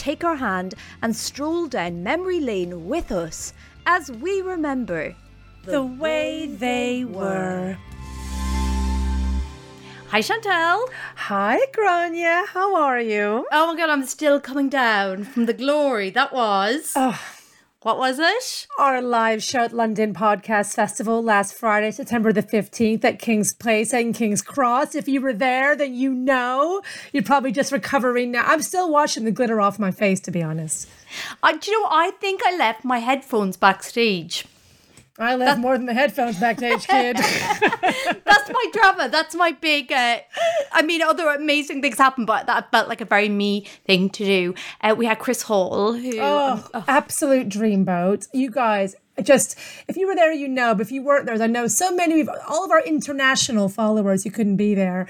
take our hand and stroll down memory lane with us as we remember The way they were. Hi, Chantal. Hi, Gráinne. How are you? Oh my god, I'm still coming down from the glory that was. Oh, What was it? our live show at London Podcast Festival last Friday, September the 15th at King's Place and King's Cross. If you were there, then you know. You're probably just recovering now. I'm still washing the glitter off my face, to be honest. I, do you know, I think I left my headphones backstage. I left more than the headphones backstage, kid. That's my drama. That's my big. Uh, I mean, other amazing things happened, but that felt like a very me thing to do. Uh, we had Chris Hall, who Oh, absolute dreamboat. You guys, just if you were there, you know. But if you weren't there, I know so many of all of our international followers, you couldn't be there.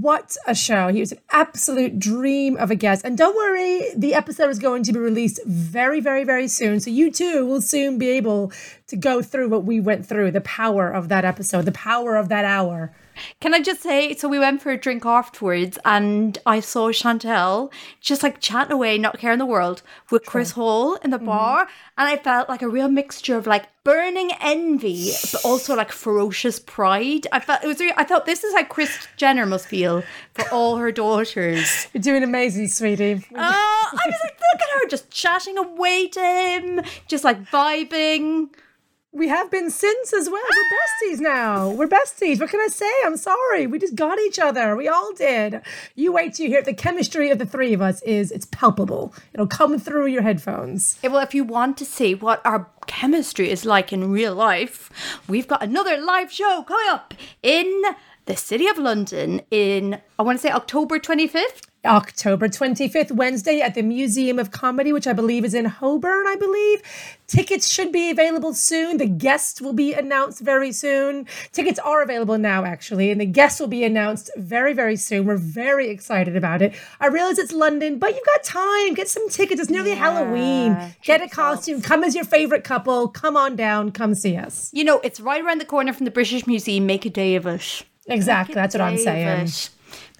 What a show! He was an absolute dream of a guest. And don't worry, the episode is going to be released very, very, very soon. So you too will soon be able to go through what we went through. The power of that episode, the power of that hour. Can I just say, so we went for a drink afterwards and I saw Chantal just like chatting away, not caring the world, with Chris Hall in the mm-hmm. bar. And I felt like a real mixture of like burning envy, but also like ferocious pride. I felt it was, re- I thought this is how Kris Jenner must feel for all her daughters. You're doing amazing, sweetie. Oh, I was like, look at her just chatting away to him, just like vibing. We have been since as well. We're besties now. We're besties. What can I say? I'm sorry. We just got each other. We all did. You wait till you hear the chemistry of the three of us is it's palpable. It'll come through your headphones. Well, if you want to see what our chemistry is like in real life, we've got another live show coming up in the city of London in, I want to say October 25th. October 25th, Wednesday, at the Museum of Comedy, which I believe is in Holborn, I believe. Tickets should be available soon. The guests will be announced very soon. Tickets are available now, actually, and the guests will be announced very, very soon. We're very excited about it. I realize it's London, but you've got time. Get some tickets. It's nearly Halloween. Get a costume. Come as your favorite couple. Come on down. Come see us. You know, it's right around the corner from the British Museum. Make a day of it. Exactly. That's what I'm saying.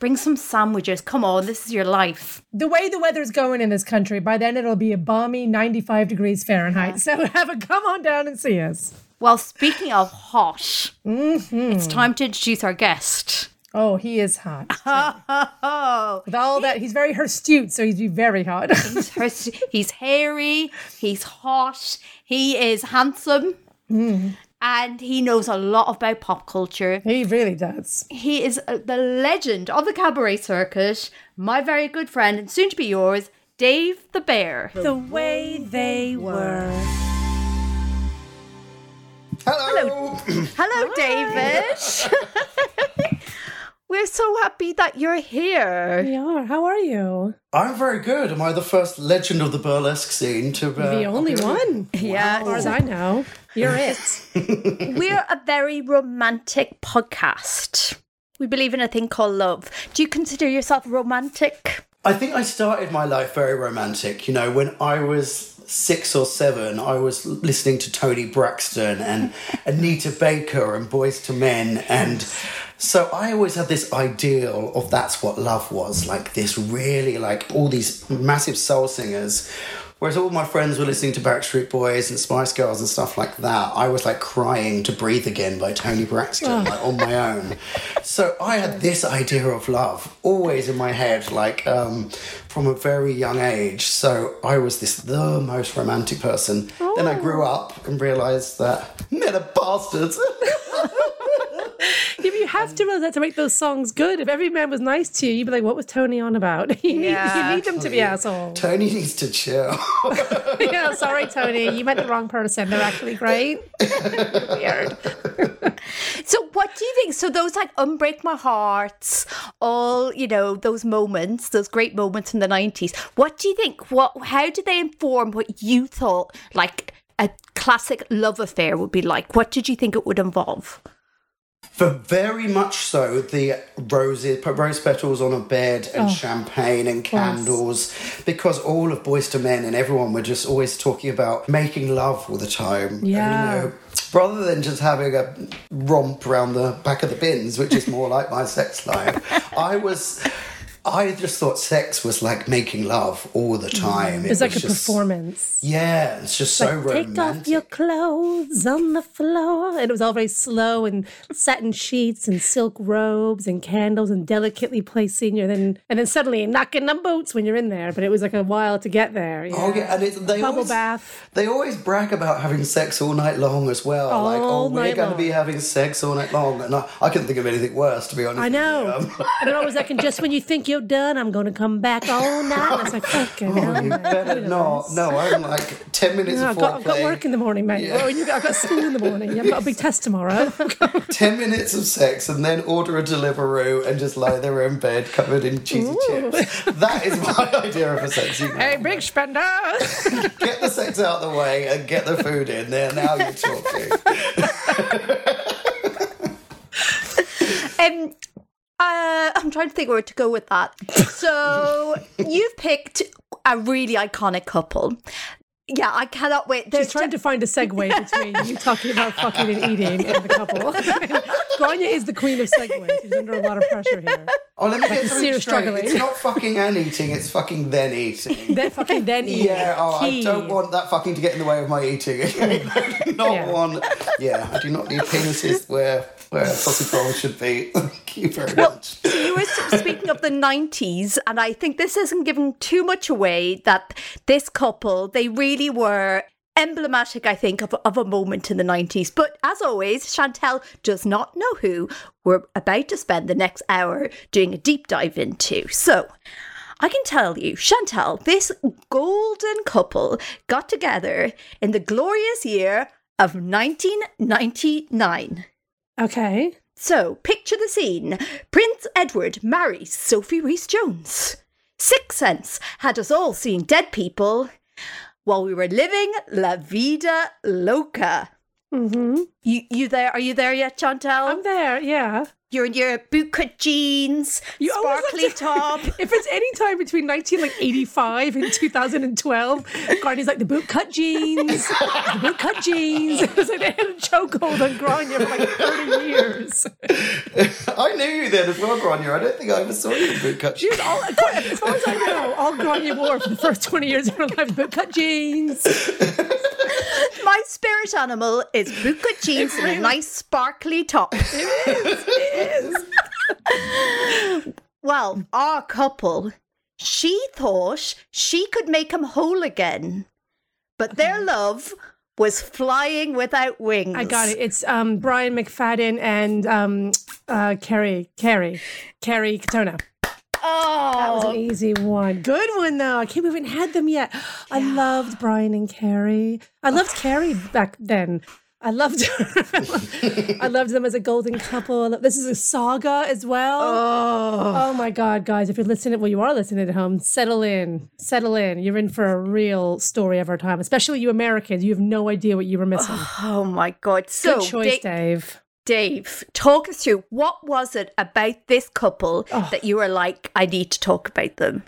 Bring some sandwiches. Come on, this is your life. the way the weather's going in this country, by then it'll be a balmy 95 degrees Fahrenheit. So have a come on down and see us. Well, speaking of hot, Mm-hmm. it's time to introduce our guest. Oh, he is hot. Oh, With all that, he's very hirsute, so he'd be very hot. he's, he's hairy, he's hot, he is handsome, Mm. And he knows a lot about pop culture. he really does. He is uh, the legend of the cabaret circus, my very good friend, and soon to be yours, Dave the Bear. The way they were. Hello. Hello, Hello David. We're so happy that you're here. We are. How are you? I'm very good. Am I the first legend of the burlesque scene to? Uh, the only appear? one. Yeah. As far as I know. You're it. We're a very romantic podcast. We believe in a thing called love. Do you consider yourself romantic? I think I started my life very romantic. You know, when I was six or seven, I was listening to Toni Braxton and Anita Baker and Boyz II Men, and so I always had this ideal of that's what love was like. This really like all these massive soul singers. Whereas all my friends were listening to Backstreet Boys and Spice Girls and stuff like that, I was like crying to breathe again by Toni Braxton, like on my own. So I had this idea of love always in my head, like um, from a very young age. So I was this the most romantic person. Then I grew up and realised that men are bastards. Yeah, but you have to realize that to make those songs good. If every man was nice to you, you'd be like, what was Toni on about? you, need, you need them to be assholes. Toni needs to chill. yeah, sorry, Toni. You met the wrong person. They're actually great. Weird. So, what do you think? So, those like unbreak my hearts, all you know, those moments, those great moments in the nineties. What do you think? What? How did they inform what you thought like a classic love affair would be like? What did you think it would involve? For very much so, the roses, rose petals on a bed and oh, champagne and candles, because all of Boyz II Men and everyone were just always talking about making love all the time. And, Yeah. you know, rather than just having a romp around the back of the bins, which is more like my sex life, I was. I just thought sex was like making love all the time. It's It like a just- performance. Yeah, it's just so romantic. Take off your clothes on the floor. And it was all very slow and satin sheets and silk robes and candles and delicately placed senior. Then and then suddenly knocking on boots when you're in there. But it was like a while to get there. Yeah. Oh yeah, and it's, they Bubble always, bath. They always brag about having sex all night long as well. like, All oh, we're going to be having sex all night long, and I, I couldn't think of anything worse, to be honest. I with you. know. Um, and it always like, and just when you think you're done, I'm going to come back all night. And I was like, hell, Oh, you better not. No, I'm like ten minutes No, of I've got, I've got work in the morning, mate. Oh, you got, I've got school in the morning. I've got a big test tomorrow. ten minutes of sex, and then order a Deliveroo and just lie there in bed covered in cheesy chips. That is my idea of a sexy night. hey, big spender. Get the sex out of the way and get the food in there. Now you're talking. Um, uh, I'm trying to think where to go with that. So you've picked a really iconic couple. Yeah, I cannot wait. There's She's trying to find a segue between you talking about fucking and eating and the couple. Gráinne is the queen of segues. She's under a lot of pressure here. Oh, let me get something straight. struggling. It's eh? not fucking and eating. It's fucking then eating. Then fucking then eating. Yeah, oh, I don't want that fucking to get in the way of my eating. Mm. I do not Yeah. want. Yeah, I do not need penises where where sausage rolls should be. Thank you very much. So you were speaking of the 90s, and I think this isn't giving too much away that this couple, they really were emblematic, I think, of, of a moment in the 90s. But as always, Chantal does not know who we're about to spend the next hour doing a deep dive into. So. I can tell you, Chantal, this golden couple got together in the glorious year of 1999. Okay. So, picture the scene. Prince Edward marries Sophie Rhys Jones. Sixth Sense had us all seeing dead people while we were living La Vida Loca. Mm-hmm. You you there? Are you there yet, Chantal? I'm there. Yeah. You're in your bootcut jeans, You sparkly to- top. If it's any time between 1985 and 2012, Granny's like the bootcut jeans, the boot cut jeans. It was like they had a chokehold on Gráinne for like 30 years. I knew you then as well, Gráinne. I don't think I ever saw you in bootcut jeans. was all, as far as I know, all Gráinne wore for the first 20 years of her life, bootcut jeans. My spirit animal is bootcut jeans and a nice sparkly top. well, our couple, she thought she could make him whole again, but their love was flying without wings. I got it. It's um, Brian McFadden and um, uh, Kerry, Kerry, Kerry Katona. Oh, that was an easy one. Good one though. I can't believe we haven't had them yet. I loved Brian and Kerry. I loved Kerry back then. I loved I loved them as a golden couple. This is a saga as well. Oh. oh. my god, guys! If you're listening, well, you are listening at home. Settle in, settle in. You're in for a real story of our time, especially you Americans. You have no idea what you were missing. oh, oh my God. So, Good choice, Da- Dave. Dave, talk us through what was it about this couple Oh. that you were like, I need to talk about them?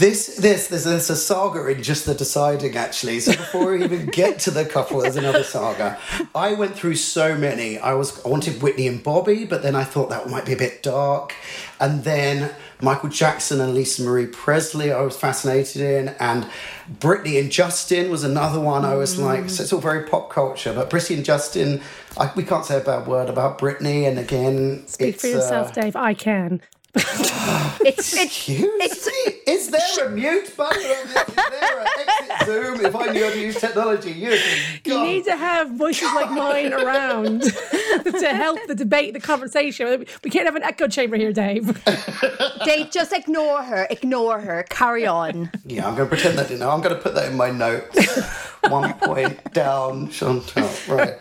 This, this, there's, there's a saga in just the deciding, actually. So before we even get to the couple, there's another saga. I went through so many. I was, I wanted Whitney and Bobby, but then I thought that might be a bit dark. And then Michael Jackson and Lisa Marie Presley, I was fascinated in, and Britney and Justin was another one. I was like, so it's all very pop culture, but Britney and Justin, I, we can't say a bad word about Britney. And again, Speak for yourself, uh, Dave. I can. It's, it's, Excuse it's, me? Is there a mute button on this? Is there an exit Zoom? If I knew how to use technology, you'd be You need to have voices like mine around to help the debate, the conversation. We can't have an echo chamber here, Dave. Dave, just ignore her. Ignore her. Carry on. Yeah, I'm going to pretend that I didn't know. I'm going to put that in my notes. One point down, Chantal. Right.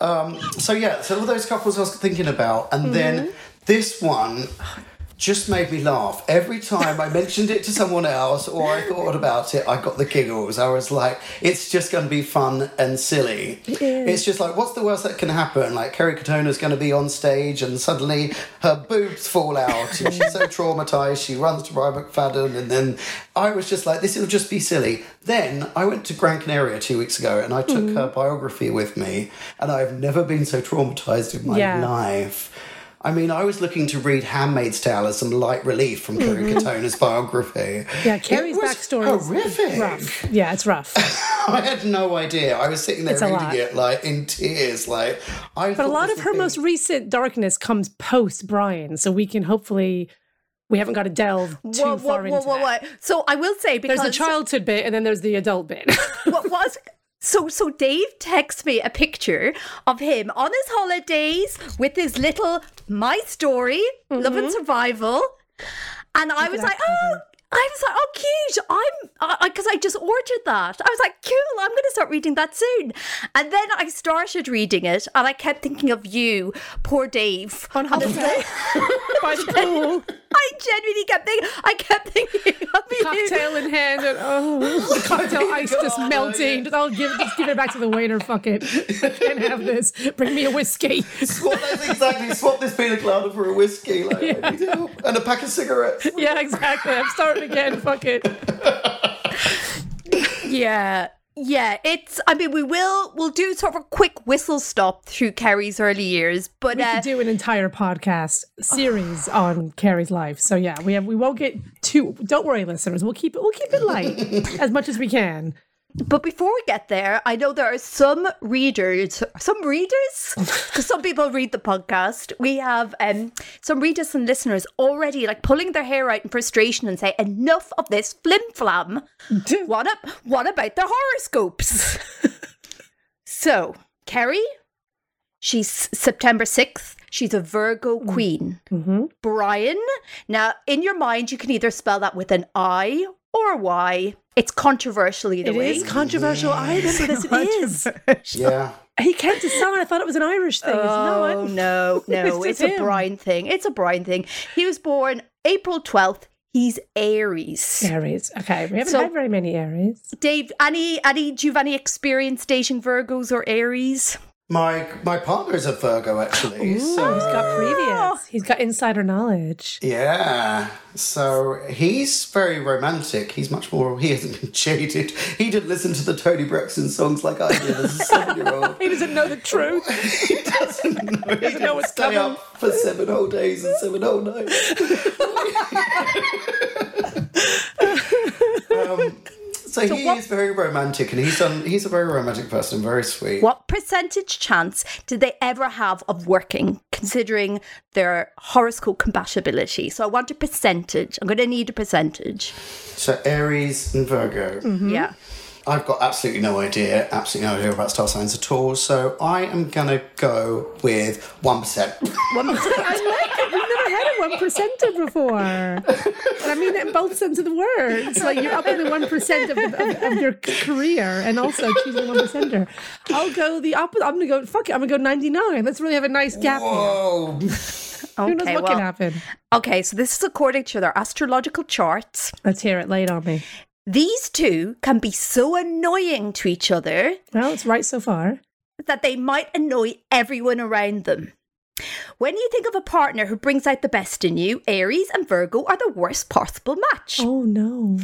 Um, so, yeah, so all those couples I was thinking about. And then this one just made me laugh. Every time I mentioned it to someone else or I thought about it, I got the giggles. I was like, it's just going to be fun and silly. It's just like, what's the worst that can happen? Like, Kerry Katona's going to be on stage and suddenly her boobs fall out and she's so traumatized, she runs to Brian McFadden. And then I was just like, this will just be silly. Then I went to Gran Canaria two weeks ago and I took mm. her biography with me, and I've never been so traumatized in my Yeah. life. I mean, I was looking to read Handmaid's Tale as some light relief from Kerry mm-hmm. Katona's biography. Yeah, Kerry's It was backstory is horrific. rough. Yeah, it's rough. I had no idea. I was sitting there It's reading it like in tears. Like, I. But a lot of her most recent darkness comes post Brian, so we can hopefully we haven't got to delve too Whoa, whoa, far whoa, into whoa, that. whoa. So I will say because There's the childhood bit, and then there's the adult bit. what was so so Dave texts me a picture of him on his holidays with his little my story, love and mm-hmm. survival. And I was like, oh. I was like, oh, cute. I'm, because I, just ordered that. I was like, cool, I'm going to start reading that soon. And then I started reading it and I kept thinking of you, poor Dave. On holiday. By the pool, I genuinely kept thinking, I kept thinking of you. cocktail in hand, and oh, the cocktail ice just God, melting. Just, I'll give, just give it back to the waiter. Fuck it, I can't have this. Bring me a whiskey. Swap, exactly. Swap this pina colada for a whiskey, like, I need and a pack of cigarettes. Yeah, exactly. I'm starting again. Fuck it. Yeah. Yeah, it's I mean we will we'll do sort of a quick whistle stop through Kerry's early years, but We uh, could do an entire podcast series on Kerry's life. So yeah, we have we won't get too. Don't worry, listeners. We'll keep it. We'll keep it light as much as we can. But before we get there, I know there are some readers, some readers, because some people read the podcast. We have um some readers and listeners already like pulling their hair out in frustration and say enough of this flim flam. What up? What about the horoscopes? so Kerry, she's September sixth. She's a Virgo queen. Mm-hmm. Brian. Now, in your mind, you can either spell that with an I or a Y. It's controversial either It way. is controversial. I remember this. It is. Yeah. He came to someone. I thought it was an Irish thing. Oh it's no, no, It's it's, a him. Brian thing. It's a Brian thing. He was born April twelfth. He's Aries. Aries. Okay, we haven't So- had very many Aries. Dave, any any do you have any experience dating Virgos or Aries? My my partner is a Virgo actually. so He's got previous. He's got insider knowledge. yeah. So he's very romantic. He's much more he hasn't been jaded. He didn't listen to the Toni Braxton songs like I did as a seven year old. He doesn't know the truth. He doesn't know. He doesn't know what's stay coming. up for seven whole days and seven whole nights. um, so, so he what, is very romantic, and he's done, he's a very romantic person, very sweet. What percentage chance did they ever have of working, considering their horoscope compatibility? So I want a percentage. I'm going to need a percentage. So Aries and Virgo. Mm-hmm. Yeah. I've got absolutely no idea, absolutely no idea about star signs at all. So I am going to go with 1%. 1%. 1% before. I mean, in both sense of the words. Like you're up in the 1% of, of, of, your career and also choosing 1%er. I'll go the opposite. I'm going to go, fuck it, I'm going to go 99. Let's really have a nice gap Whoa. Okay, Who knows what well, can happen? Okay, so this is according to their astrological charts. Let's hear it laid on me. These two can be so annoying to each other. Well, it's right so far. That they might annoy everyone around them. When you think of a partner who brings out the best in you, Aries and Virgo are the worst possible match. Oh no.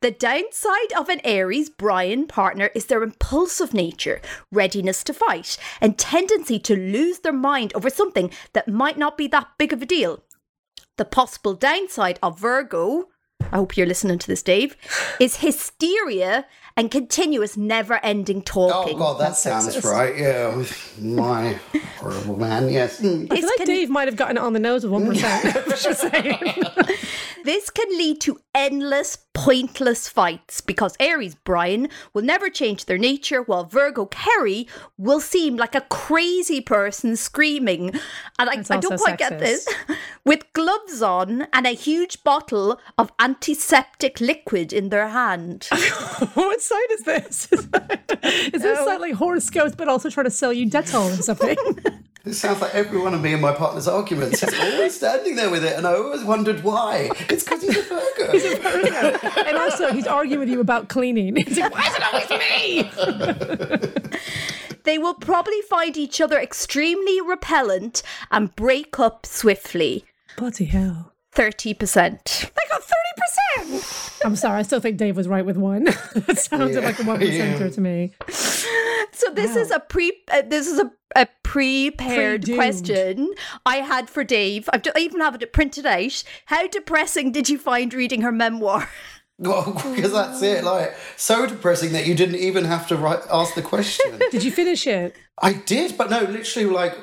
The downside of an Aries Brian partner is their impulsive nature, readiness to fight, and tendency to lose their mind over something that might not be that big of a deal. The possible downside of Virgo, I hope you're listening to this, Dave, is hysteria and continuous never ending talking. Oh god, that sounds right. Yeah, my horrible man. Yes. I feel like can- Dave might have gotten it on the nose with one percent. Just saying. This can lead to endless, pointless fights because Aries Brian will never change their nature, while Virgo Kerry will seem like a crazy person screaming. And I, I don't quite get this. With gloves on and a huge bottle of antiseptic liquid in their hand. what site is this? Is this oh. site like horoscopes, but also trying to sell you Dettol or something? This sounds like every one of me and my partner's arguments. He's always standing there with it, and I always wondered why. It's because he's a Virgo. and also, he's arguing with you about cleaning. He's like, why is it always me? They will probably find each other extremely repellent and break up swiftly. Bloody hell. 30%. I got 30%. I'm sorry, I still think Dave was right with one. that sounded Yeah. like a one percenter Yeah. to me. So this is a pre. Uh, this is a, a prepared Pre-doomed. question I had for Dave. I've, I even have it printed out. How depressing did you find reading her memoir? Well, because that's it. Like so depressing that you didn't even have to write, ask the question. Did you finish it? I did, but no, literally, like t-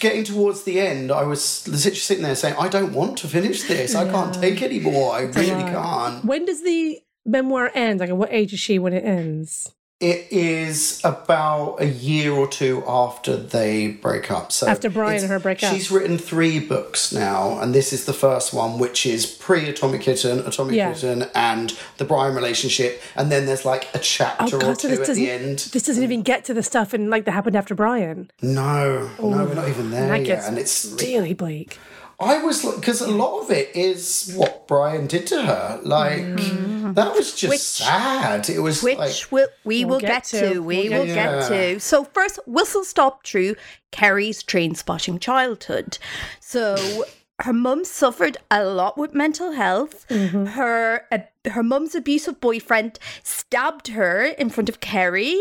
getting towards the end, I was literally sitting there saying, "I don't want to finish this. I can't take anymore. I really can't." When does the memoir end? Like, at what age is she when it ends? It is about a year or two after they break up. So After Brian and her break up. she's written three books now, and this is the first one, which is pre Atomic Kitten, Atomic Yeah. Kitten, and the Brian relationship, and then there's like a chapter oh, or Oh, so two at the end. this doesn't even get to the stuff and like that happened after Brian. No, no, oh, we're not even there yet, gets and it's really bleak. I was because a lot of it is what Brian did to her. Like mm-hmm. that was just Which- sad. It was Which like we'll, we We'll will get get, to. to. We We'll will get get to. to. So first, whistle stop through Kerry's train spotting childhood. So her mum suffered a lot with mental health. Her uh, her mum's abusive boyfriend stabbed her in front of Kerry.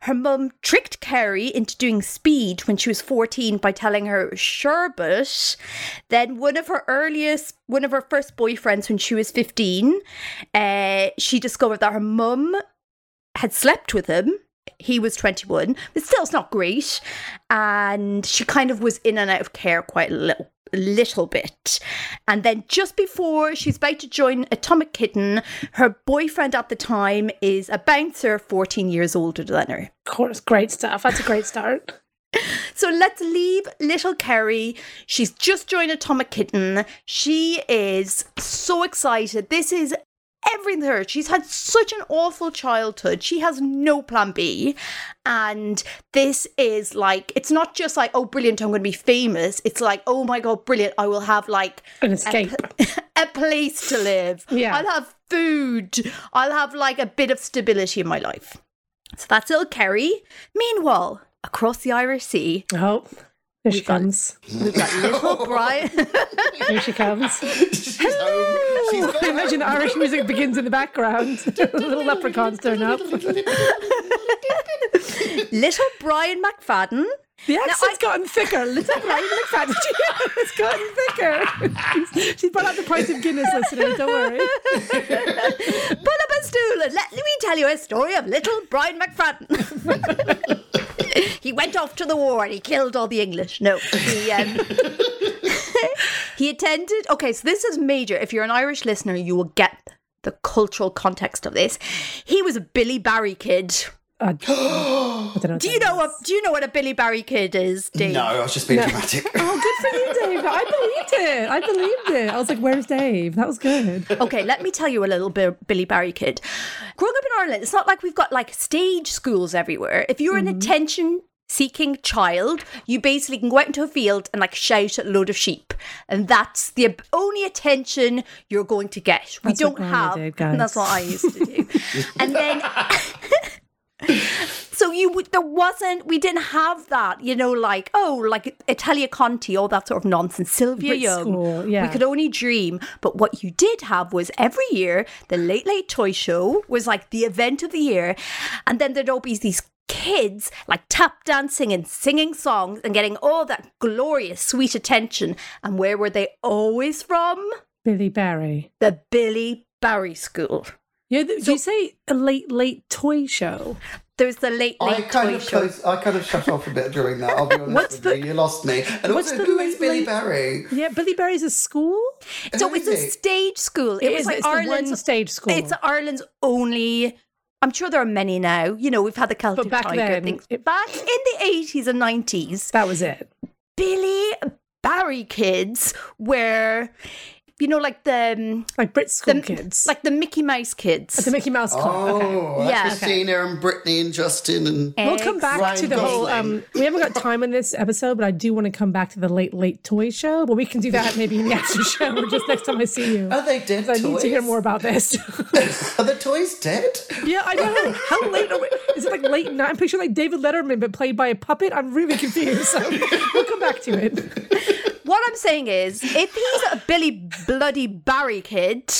Her mum tricked Kerry into doing speed when she was 14 by telling her sherbet. Then one of her earliest, one of her first boyfriends when she was 15, uh, she discovered that her mum had slept with him. He was 21, but still it's not great. And she kind of was in and out of care quite a little little bit. And then just before she's about to join Atomic Kitten, her boyfriend at the time is a bouncer 14 years older than her. Of course, great stuff. That's a great start. So let's leave little Kerry. She's just joined Atomic Kitten. She is so excited. This is everything to her. She's had such an awful childhood. She has no plan B. And this is like, it's not just like, oh, brilliant, I'm going to be famous. It's like, oh my God, brilliant, I will have like An escape. a place to live. Yeah. I'll have food. I'll have like a bit of stability in my life. So that's little Kerry. Meanwhile, across the Irish Sea, Oh, there she got- comes. we've got little Brian. Here she comes. She's home. She's I imagine the Irish music begins in the background. Little leprechauns turn up. little Brian McFadden. The I- accent's gotten thicker. Little Brian McFadden. It's gotten thicker. She's- She's brought out the price of Guinness, listeners. Don't worry. Pull up a stool and let me tell you a story of little Brian McFadden. he went off to the war and he killed all the English. No, he um, he attended. Okay, so this is major. If you're an Irish listener, you will get the cultural context of this. He was a Billy Barry kid. I don't know. Do you know what? Do you know what a Billy Barry kid is, Dave? No, I was just being dramatic. Oh, good for you, Dave. I believed it. I believed it. I was like, "Where's Dave?" That was good. Okay, let me tell you a little bit Billy Barry kid. Growing up in Ireland, it's not like we've got like stage schools everywhere. If you're an mm-hmm. attention seeking child, you basically can go out into a field and like shout at a load of sheep. And that's the only attention you're going to get. We That's don't what have did, guys. that's what I used to do. and then so you there wasn't we didn't have that you know like oh like Italia Conti all that sort of nonsense. Sylvia Young. school, yeah. we could only dream. But what you did have was every year the Late Late Toy Show was like the event of the year. And then there'd always these kids like tap dancing and singing songs and getting all that glorious sweet attention. And where were they always from? Billy Barry. the Billy Barry School Yeah, th- did you say a late, late toy show? there's the Late I Late kind Toy of Show close, I kind of shut off a bit during that. I'll be honest What's with the- you. You lost me. And what's also, the who is late- Billy late- Barry? Yeah, Billy Barry's a school. So Who it's a he? stage school. It, It was is- like it's the one Ireland's stage school. It's Ireland's only. I'm sure there are many now. You know, we've had the Celtic back Tiger then, things. it- Back in the 80s and 90s, That was it. Billy Barry kids were, you know, like the um, Like Brit school the kids. like the Mickey Mouse kids. the Mickey Mouse Club. okay. Oh, like Yeah. Christina and Britney and Justin and We'll come back Ryan to the whole. Um, we haven't got time in this episode, but I do want to come back to the late, late toy show. But we can do that maybe in the after show or just next time I see you. Are they dead I need to hear more about this. Are the toys dead? yeah, I know. How late are we? Is it like late night? I'm picturing like David Letterman, but played by a puppet. I'm really confused. So we'll come back to it. What I'm saying is, if he's a Billy Bloody Barry kid,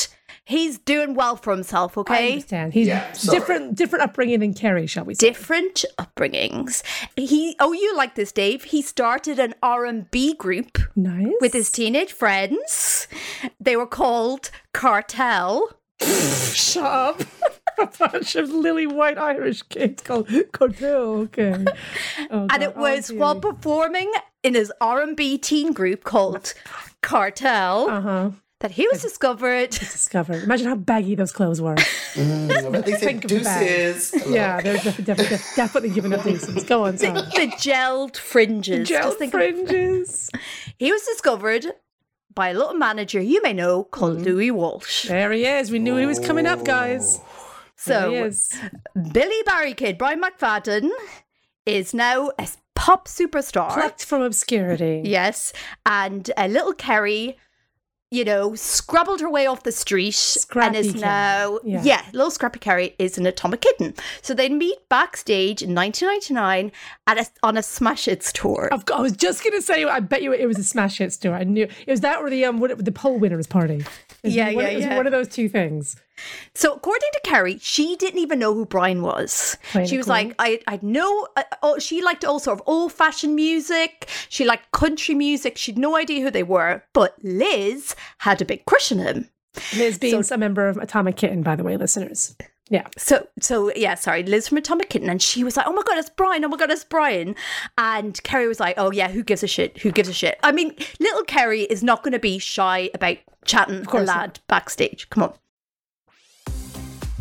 he's doing well for himself. I Okay. understand. He's Yeah, different, different upbringing than Kerry, shall we say? different upbringings. He oh you like this Dave? He started an R&B group nice. with his teenage friends. They were called Cartel. Shut up. a bunch of lily white Irish kids called Cartel. Okay. Oh, And it Oh, was dear. while performing in his R&B teen group called Cartel Uh-huh. that he was discovered Discovered. Imagine how baggy those clothes were. Mm, I they said Think of the bag. deuces. Yeah, they're definitely, definitely, definitely giving up deuces. Go on, sorry. the gelled fringes. Gel Just think of- fringes. he was discovered by a little manager you may know called Mm-hmm. Louis Walsh. There he is. We knew he was coming up, guys. So. Billy Barry Kid, Brian McFadden, is now a pop superstar. Plucked from obscurity. Yes. And a little Kerry, you know, scrabbled her way off the street Scrappy and is Kerry. now, Yeah. yeah. little Scrappy Kerry is an atomic kitten. So they meet backstage in 1999 at a, on a Smash Hits tour. I've I was just gonna say, I bet you it was a smash Hits tour. I knew it was that or the um, what, the poll winners party. It Yeah, one, yeah, it was yeah. One of those two things. So according to Kerry, she didn't even know who Brian was. She was cool. like, I, I know. Uh, oh, she liked all sort of old fashioned music. She liked country music. She'd no idea who they were. But Liz had a big crush on him. Liz Beans, a member of Atomic Kitten, by the way, listeners. Yeah. So, so yeah, sorry, Liz from Atomic Kitten, and she was like, "Oh my god, it's Brian! Oh my god, it's Brian!" And Kerry was like, "Oh yeah, who gives a shit? Who gives a shit?" I mean, little Kerry is not going to be shy about chatting a lad backstage. Come on.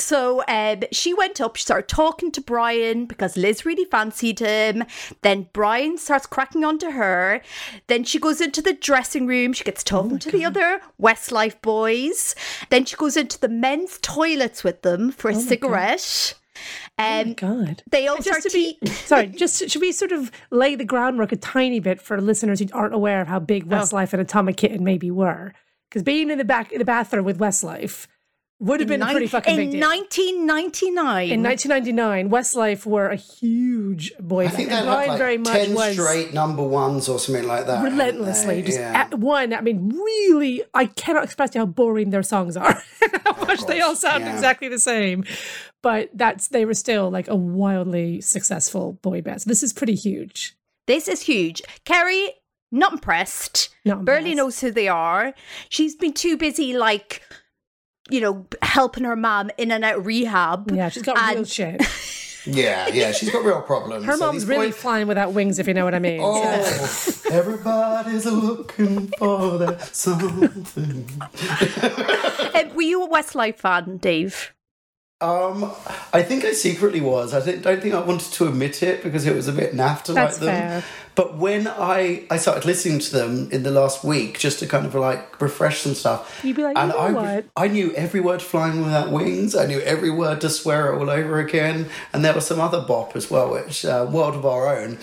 So um, she went up, she started talking to Brian because Liz really fancied him. Then Brian starts cracking on to her. Then she goes into the dressing room, she gets talking to the other Westlife boys. Then she goes into the men's toilets with them for a cigarette. Um, God. they all Just start to be sorry, just should we sort of lay the groundwork a tiny bit for listeners who aren't aware of how big Westlife and Atomic Kitten maybe were? Because being in the back in the bathroom with Westlife would have been a pretty fucking big in 1999. in 1999, Westlife were a huge boy band. I band. think they had Brian like very much 10 was straight number ones or something like that. relentlessly just Yeah. at one. I mean, really, I cannot express how boring their songs are. how much they all sound yeah. exactly the same. But that's they were still like a wildly successful boy band. So this is pretty huge. This is huge. Kerry, not impressed. Not Barely impressed. knows who they are. She's been too busy, like, you know, helping her mom in and out rehab. Yeah, she's got real shit. Yeah, yeah, she's got real problems. Her So mom's really boys- flying without wings, if you know what I mean. Oh, everybody's looking for that something. Um, were you a Westlife fan, Dave? Um, I think I secretly was. I don't think I wanted to admit it because it was a bit naff to That's like them. fair. But when I I started listening to them in the last week, just to kind of like refresh some stuff, You'd be like, and you know I what? I knew every word flying without wings. I knew every word to swear it all over again, and there was some other bop as well, which uh, World of Our Own.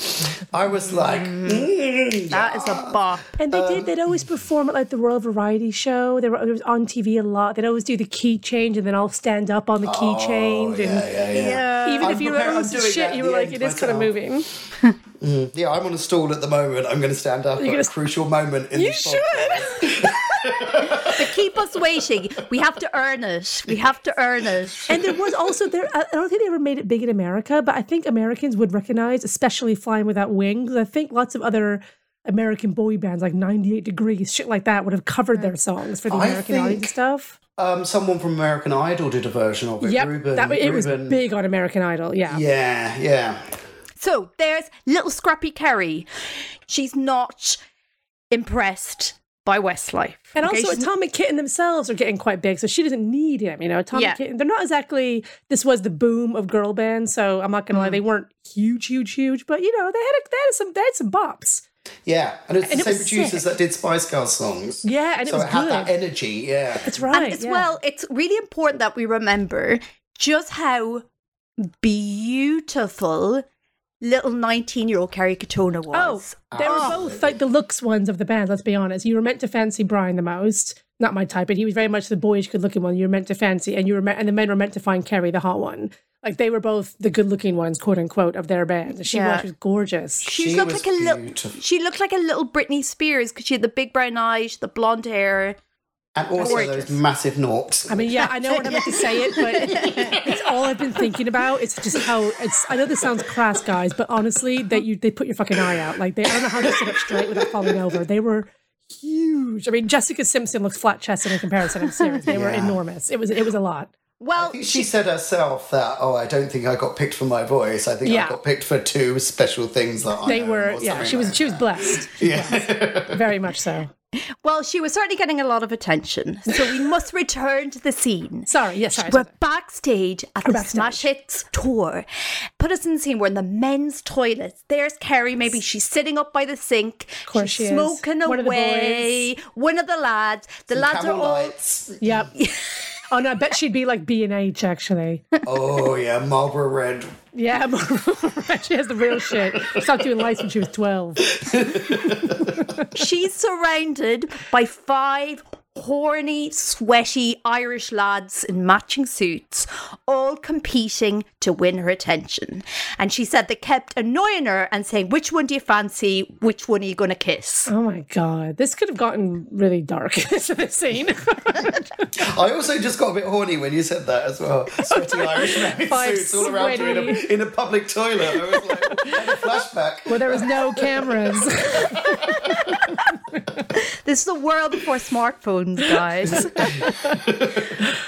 I was like, mm, That is a bop. And they Um, did. They'd always perform at like the Royal Variety Show. They were it was on TV a lot. They'd always do the key change and then all stand up on the key Oh, change. And Oh, yeah, yeah, yeah. even I'm if you were prepared- I'm doing shit, that you were like, end it is kind of myself. moving. Mm, yeah, I'm on a stool at the moment. I'm going to stand up at gonna- a crucial moment. In You this should. But keep us waiting. We have to earn it. We have to earn it. And there was also there. I I don't think they ever made it big in America, but I think Americans would recognize, especially "Flying Without Wings." I think lots of other American boy bands, like 98 Degrees, shit like that, would have covered their songs for the I American audience and stuff. Um, someone from American Idol did a version of it. Yep, Ruben, that it was big on American Idol. Yeah. Yeah, yeah. So there's little scrappy Kerry. She's not impressed by Westlife. And okay? also, She's- Atomic Kitten themselves are getting quite big, so she doesn't need him. You know, Atomic Yeah. Kitten, they're not exactly. This was the boom of girl bands, so I'm not gonna Mm. lie, they weren't huge, huge, huge, but you know, they had a, they had some they had some bops. Yeah, and it's And the it same producers sick. that did Spice Girls songs. Yeah, and it so was it had that energy. Yeah, That's right. and as yeah. well, it's really important that we remember just how beautiful little 19 year old Kerry Katona was. Oh, they were ah. both like the looks ones of the band. Let's be honest. You were meant to fancy Brian the most. Not my type, but he was very much the boyish, good-looking one. You were meant to fancy, and you were meant, and the men were meant to find Kerry the hot one. Like they were both the good-looking ones, quote unquote, of their band. She Yeah. was, gorgeous. She, She looked was like a little. She looked like a little Britney Spears because she had the big brown eyes, the blonde hair. and also Gorgeous. those massive noughts. I mean, yeah, I know what I'm meant to say it, but it's all I've been thinking about. It's just how it's. I know this sounds crass, guys, but honestly, that you they put your fucking eye out. Like they, I don't know how they sit up straight without falling over. They were huge. I mean, Jessica Simpson looks flat chested in comparison. I'm serious. They were enormous. It was it was a lot. Well, think she said herself that, oh, I don't think I got picked for my voice. I think Yeah. I got picked for two special things that I They were yeah. She was like she was blessed. Yeah. Very much so. well, she was certainly getting a lot of attention. So we must return to the scene. Sorry. Yes. sorry. We're sorry. backstage at the backstage. Smash Hits tour. Put us in the scene. We're in the men's toilets. There's Kerry. Maybe she's sitting up by the sink. Of course she's she is. smoking One of the away. One of the lads. The lads are all. lights. Yep. Oh no, I bet she'd be like B and H actually. Oh yeah, Marlboro Red. Yeah, she has the real shit. Stopped doing lights when she was twelve. She's surrounded by five horny, sweaty Irish lads in matching suits, all competing to win her attention. And she said they kept annoying her and saying, Which one do you fancy? Which one are you going to kiss? Oh my god, this could have gotten really dark. this scene. I also just got a bit horny when you said that as well. Sweaty Irish men in suits all around you in a, in a public toilet. I was like, had a flashback. Where there was no cameras. This is the world before smartphones, guys.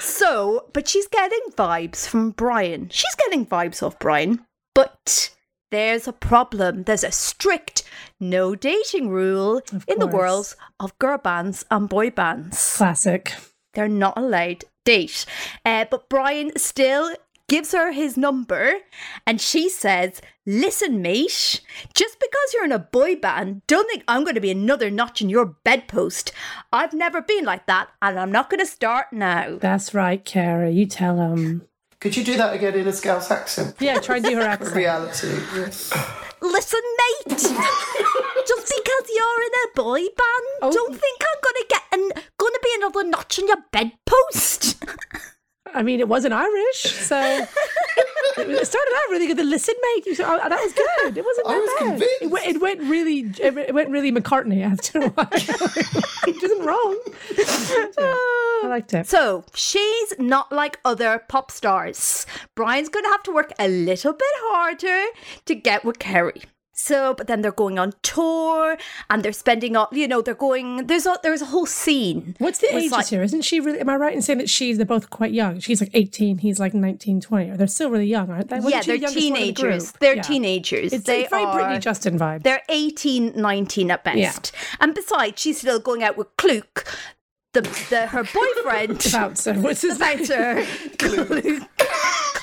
so, but she's getting vibes from Brian. She's getting vibes off Brian, but there's a problem. There's a strict no dating rule in the worlds of girl bands and boy bands. Classic. They're not allowed date. Uh, but Brian still gives her his number and she says, Listen, mate, just because you're in a boy band, don't think I'm going to be another notch in your bedpost. I've never been like that and I'm not going to start now. That's right, Kerry. You tell him. Could you do that again in a Scouse accent? Yeah, try and do her accent. Reality. Listen, mate, just because you're in a boy band, Oh. don't think I'm going to get an, going to be another notch in your bedpost. I mean, it wasn't Irish, so it started out really good. The listen, mate, you said, oh, that was good. It wasn't I that was bad. convinced. It went, it went really, it went really McCartney after a while. it wasn't wrong. I liked it. So she's not like other pop stars. Brian's going to have to work a little bit harder to get with Kerry. So, but then they're going on tour and they're spending all, you know, they're going, there's a, there's a whole scene. What's the ages like- here? Isn't she really? Am I right in saying that she's? They're both quite young. She's like eighteen. He's like 19, 20. Or they're still really young, aren't they? Wasn't yeah, they're the teenagers. group? They're Yeah. teenagers. It's they like very are, Britney Justin vibe. They're 18, 19 at best. Yeah. And besides, she's still going out with Kluke, the, the her boyfriend. the Bouncer. What's his name? Bouncer. Kluke.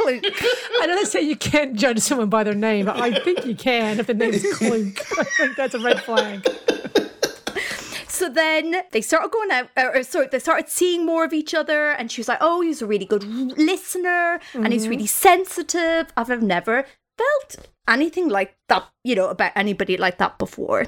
I know they say you can't judge someone by their name, but I think you can if the name's Clunk. I think that's a red flag. So then they started going out, or, or sorry, they started seeing more of each other, and she was like, "Oh, he's a really good listener, and he's mm-hmm. really sensitive. I've never felt anything like that, you know, about anybody like that before."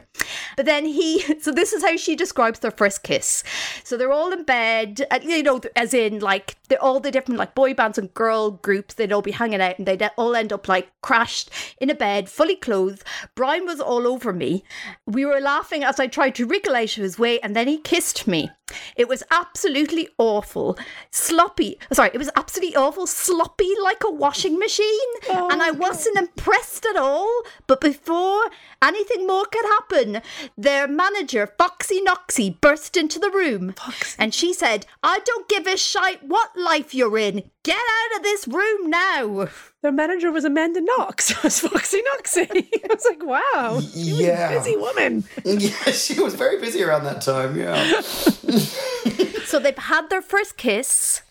But then he, so this is how she describes their first kiss. So they're all in bed, you know, as in like they're all the different like boy bands and girl groups. They'd all be hanging out, and they'd all end up like crashed in a bed, fully clothed. Brian was all over me. We were laughing as I tried to wriggle out of his way, and then he kissed me. It was absolutely awful, sloppy. Sorry, it was absolutely awful, sloppy like a washing machine, and I oh, wasn't impressed at all. But before anything more could happen, their manager, Foxy Noxy, burst into the room, and she said, "I don't give a shite what life you're in. Get out of this room now." Their manager was Amanda Knox. It was Foxy Noxy. I was like, wow. She was Yeah. a busy woman. Yeah, she was very busy around that time. Yeah. So they've had their first kiss.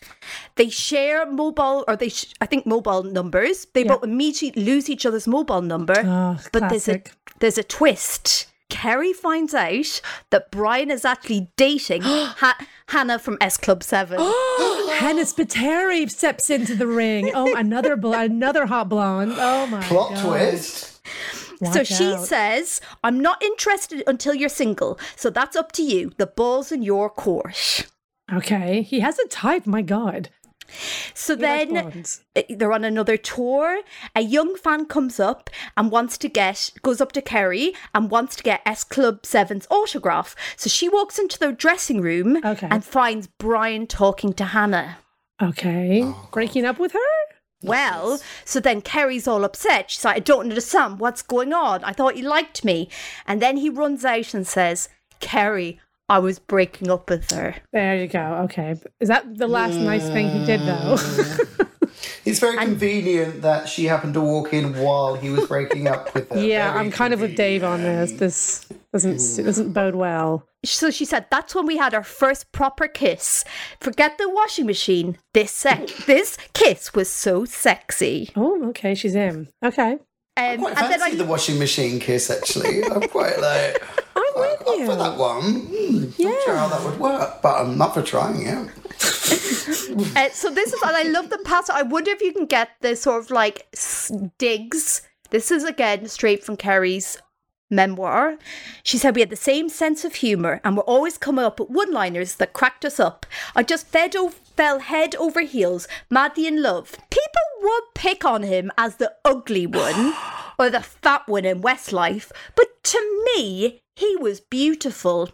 They share mobile, or they, sh- I think, mobile numbers. They Yeah. both immediately lose each other's mobile number. Oh, but there's a there's a twist. Kerry finds out that Brian is actually dating ha- Hannah from S Club Seven. Hannah Spearritt steps into the ring. Oh, another bl- another hot blonde. Oh my Plot god. twist. so she out. says, "I'm not interested until you're single. So that's up to you. The ball's in your court." Okay, he has a type. My god. So He then blondes. uh, they're on another tour. A young fan comes up and wants to get, goes up to Kerry and wants to get S Club 7's autograph. So she walks into their dressing room Okay. and finds Brian talking to Hannah. Okay, Oh, breaking up with her. Well, so then Kerry's all upset. She's like, I don't understand what's going on. I thought you liked me. And then he runs out and says, Kerry, I was breaking up with her. There you go. Okay, is that the last nice thing he did though? It's very convenient that she happened to walk in while he was breaking up with her. yeah, Very I'm kind of with Dave on this. This doesn't doesn't bode well. So she said, that's when we had our first proper kiss. Forget the washing machine. This sec- this kiss was so sexy. Oh, okay, she's in. Okay, I Um, quite and then fancy I, the washing machine kiss, actually. I'm quite like, I'm up for that one. Hmm, Not sure how that would work, but I'm up for trying it. uh, so this is, and I love the pass. I wonder if you can get the sort of like digs. This is again straight from Kerry's memoir. She said we had the same sense of humour and were always coming up with one liners that cracked us up. I just fed fell head over heels, madly in love. People would pick on him as the ugly one or the fat one in Westlife, but to me, he was beautiful.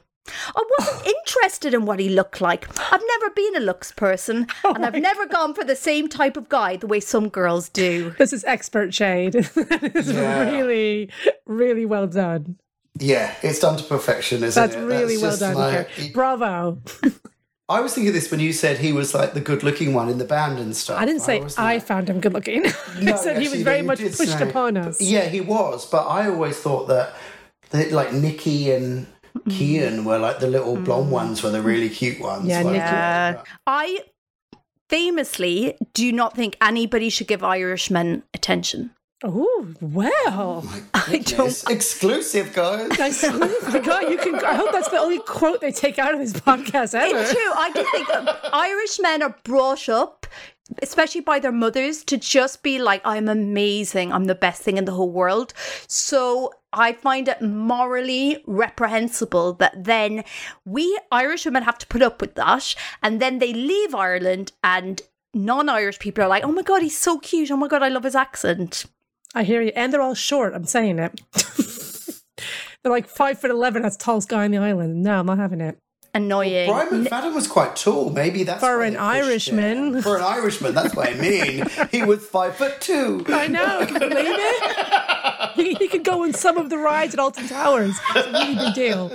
I wasn't interested in what he looked like. I've never been a looks person, oh and I've never gone for the same type of guy the way some girls do. This is expert shade. that is Yeah. really, really well done. Yeah, it's done to perfection, isn't That's it? really well done. like- Bravo. I was thinking this when you said he was like the good-looking one in the band and stuff. I didn't say was I found him good looking. No, I said he was very you much pushed say- upon us. Yeah, he was, but I always thought that, that like Nicky and Kian were like the little blonde ones, were the really cute ones. Yeah, like, Nicky- Uh, I famously do not think anybody should give Irishmen attention. Oh, well, I don't. exclusive guys. Nice. God, you can. I hope that's the only quote they take out of this podcast ever. It's true. I just think that Irish men are brought up, especially by their mothers, to just be like, I'm amazing. I'm the best thing in the whole world. So I find it morally reprehensible that then we Irish women have to put up with that. And then they leave Ireland and non Irish people are like, oh my God, he's so cute. Oh my God, I love his accent. I hear you. And they're all short. I'm saying it. they're like five foot eleven. That's the tallest guy on the island. No, I'm not having it. Annoying. Brian McFadden was quite tall. Maybe that's For why an Irishman. him. For an Irishman, that's what I mean. He was five foot two. I know. Can you believe it? He, he could go on some of the rides at Alton Towers. It's a really big deal.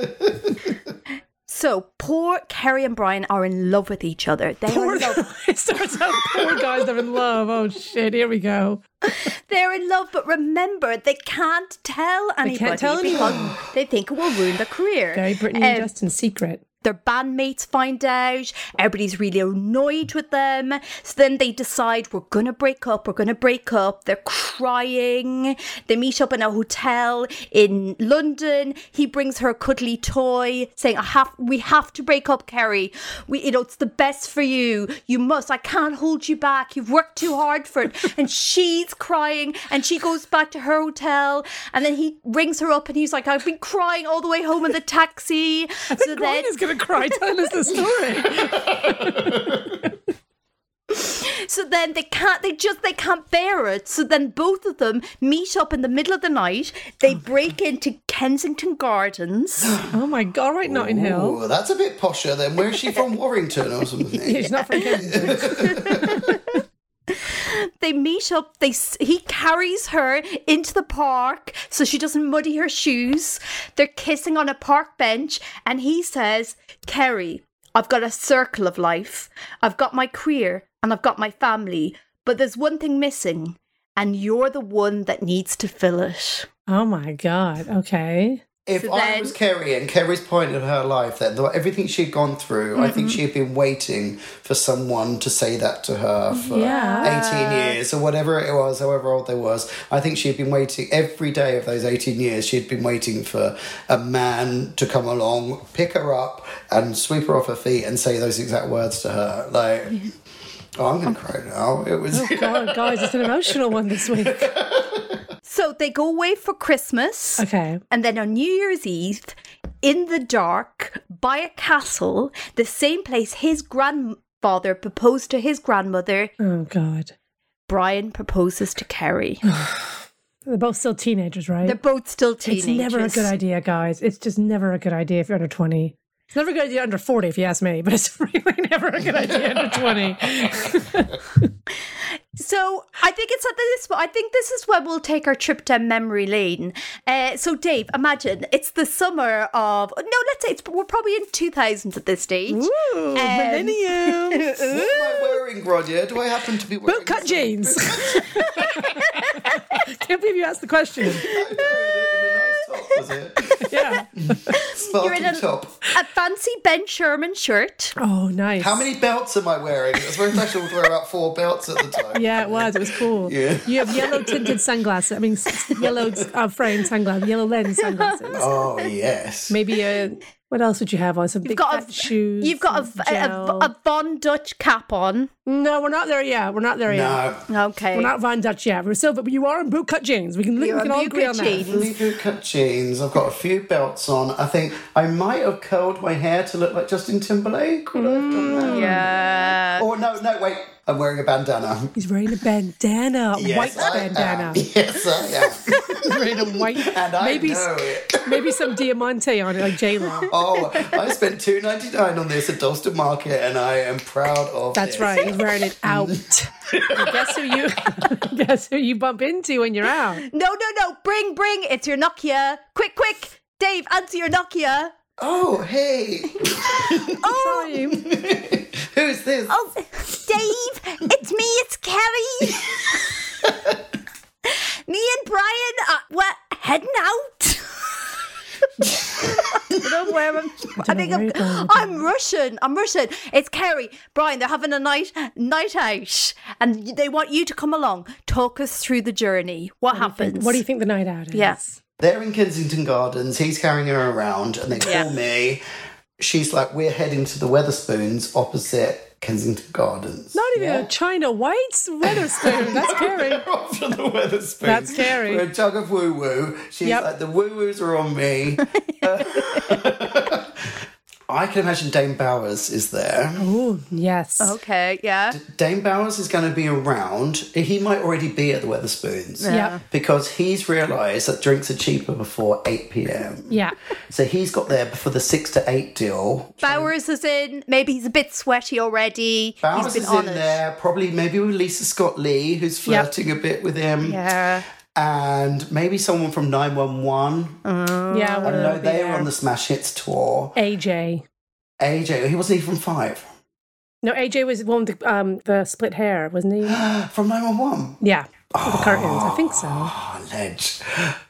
So poor Kerry and Brian are in love with each other. They are Poor love. It starts out poor guys. They're in love. Oh shit! Here we go. They're in love, but remember, they can't tell anybody they can't tell because anyone. they think it will ruin their career. Gary Britney and Um, Justin's secret. Their bandmates find out. Everybody's really annoyed with them. So then they decide we're gonna break up. We're gonna break up. They're crying. They meet up in a hotel in London. He brings her a cuddly toy, saying, "I have. We have to break up, Kerry. We, you know, it's the best for you. You must. I can't hold you back. You've worked too hard for it." And she's crying, and she goes back to her hotel, and then he rings her up, and he's like, "I've been crying all the way home in the taxi." I think Brian to cry telling us the story. So then they can't, they just, they can't bear it. So then both of them meet up in the middle of the night. They oh. break into Kensington Gardens. Oh my god! All right, Notting Hill. Ooh, that's a bit posher then. Where's she from? Warrington or something? He's not from Kensington. They meet up. They he carries her into the park so she doesn't muddy her shoes. They're kissing on a park bench, and he says, "Kerry, I've got a circle of life. I've got my career and I've got my family, but there's one thing missing, and you're the one that needs to fill it." Oh my god. Okay. If So I then- was Kerry and Kerry's point in her life, that everything she'd gone through, I Mm-hmm. think she had been waiting for someone to say that to her for Yeah. 18 years or whatever it was, however old they was. I think she'd been waiting every day of those 18 years. She'd been waiting for a man to come along, pick her up, and sweep her off her feet and say those exact words to her. Like, oh, I'm going to cry now. It was. Oh god, guys, it's an emotional one this week. So they go away for Christmas. Okay. And then on New Year's Eve, in the dark, by a castle, the same place his grandfather proposed to his grandmother, Oh god. Brian proposes to Kerry. They're both still teenagers, right? They're both still teenagers. it's never a good idea, guys. It's just never a good idea if you're under 20. It's never a good idea under 40, if you ask me, but it's really never a good idea under 20. So I think it's at this. I think this is where we'll take our trip down memory lane. Uh, so Dave, imagine it's the summer of no, let's say it's we're probably in 2000s at this stage. Ooh, millennium. what am I wearing, Roger? Do I happen to be wearing Bootcut jeans. Can't believe you asked the question. I know, in a nice top, was it? Yeah. You're in Sparkly a, top. a fancy Ben Sherman shirt. Oh, nice. How many belts am I wearing? It was very fashionable to wear about four belts at the time. Yeah, it was. It was cool. Yeah. You have yellow tinted sunglasses. I mean, yellow uh, frame sunglasses, yellow lens sunglasses. Oh yes. Maybe a What else would you have on? Some big You've got fat a shoes. You've got a, some a, a, Von Dutch cap on. no, we're not there yet. We're not there yet. No, Okay. We're not Von Dutch yet. We're still, but you are in bootcut jeans. We can, we You're can all agree on bootcut that. bootcut jeans. I've got a few belts on. I think I might have curled my hair to look like Justin Timberlake. Would I have done that? Mm, Yeah. Oh no, no, wait. I'm wearing a bandana. He's wearing a bandana, a white I bandana. am. Yes, I am. He's wearing a white, and I maybe know it. maybe some diamante on it, like J Lo. Oh, I spent two ninety nine on this at Dalston Market, and I am proud of. That's this. right. He's wearing it out. Guess who you guess who you bump into when you're out? No, no, no. Bring, bring. It's your Nokia. Quick, quick. Dave, answer your Nokia. Oh, hey, Oh, you. Who's this? Oh, Dave, it's me. It's Kerry. me and Brian, uh, we're heading out. I don't know where I'm. I think where I'm, you're going. I'm Russian. I'm Russian. It's Kerry, Brian. They're having a night night out, and they want you to come along. Talk us through the journey. What happens? What do you think the night out is? Yes. They're in Kensington Gardens. He's carrying her around, and they call Yeah. me. She's like, "We're heading to the Wetherspoons opposite Kensington Gardens." Not even a China White's Wetherspoon. That's scary. off to the Wetherspoons. That's scary. For a jug of woo woo. She's Yep. like, the woo woos are on me. Uh, I can imagine Dane Bowers is there. Oh, yes. Okay. Yeah. Dane Bowers is going to be around. He might already be at the Wetherspoons. Yeah. Because he's realised that drinks are cheaper before 8 pm. Yeah. So he's got there for the 6 to 8 deal. Bowers is in. Maybe he's a bit sweaty already. Bowers he's been is on in there, probably maybe with Lisa Scott Lee, who's Yep. flirting a bit with him. Yeah. And maybe someone from 911. Yeah. I One know of they were on the Smash Hits tour. AJ. AJ, he wasn't even five. No, AJ was one with the, um, the split hair, wasn't he? From 911. Yeah. With the curtains. I think so. Oh, ledge.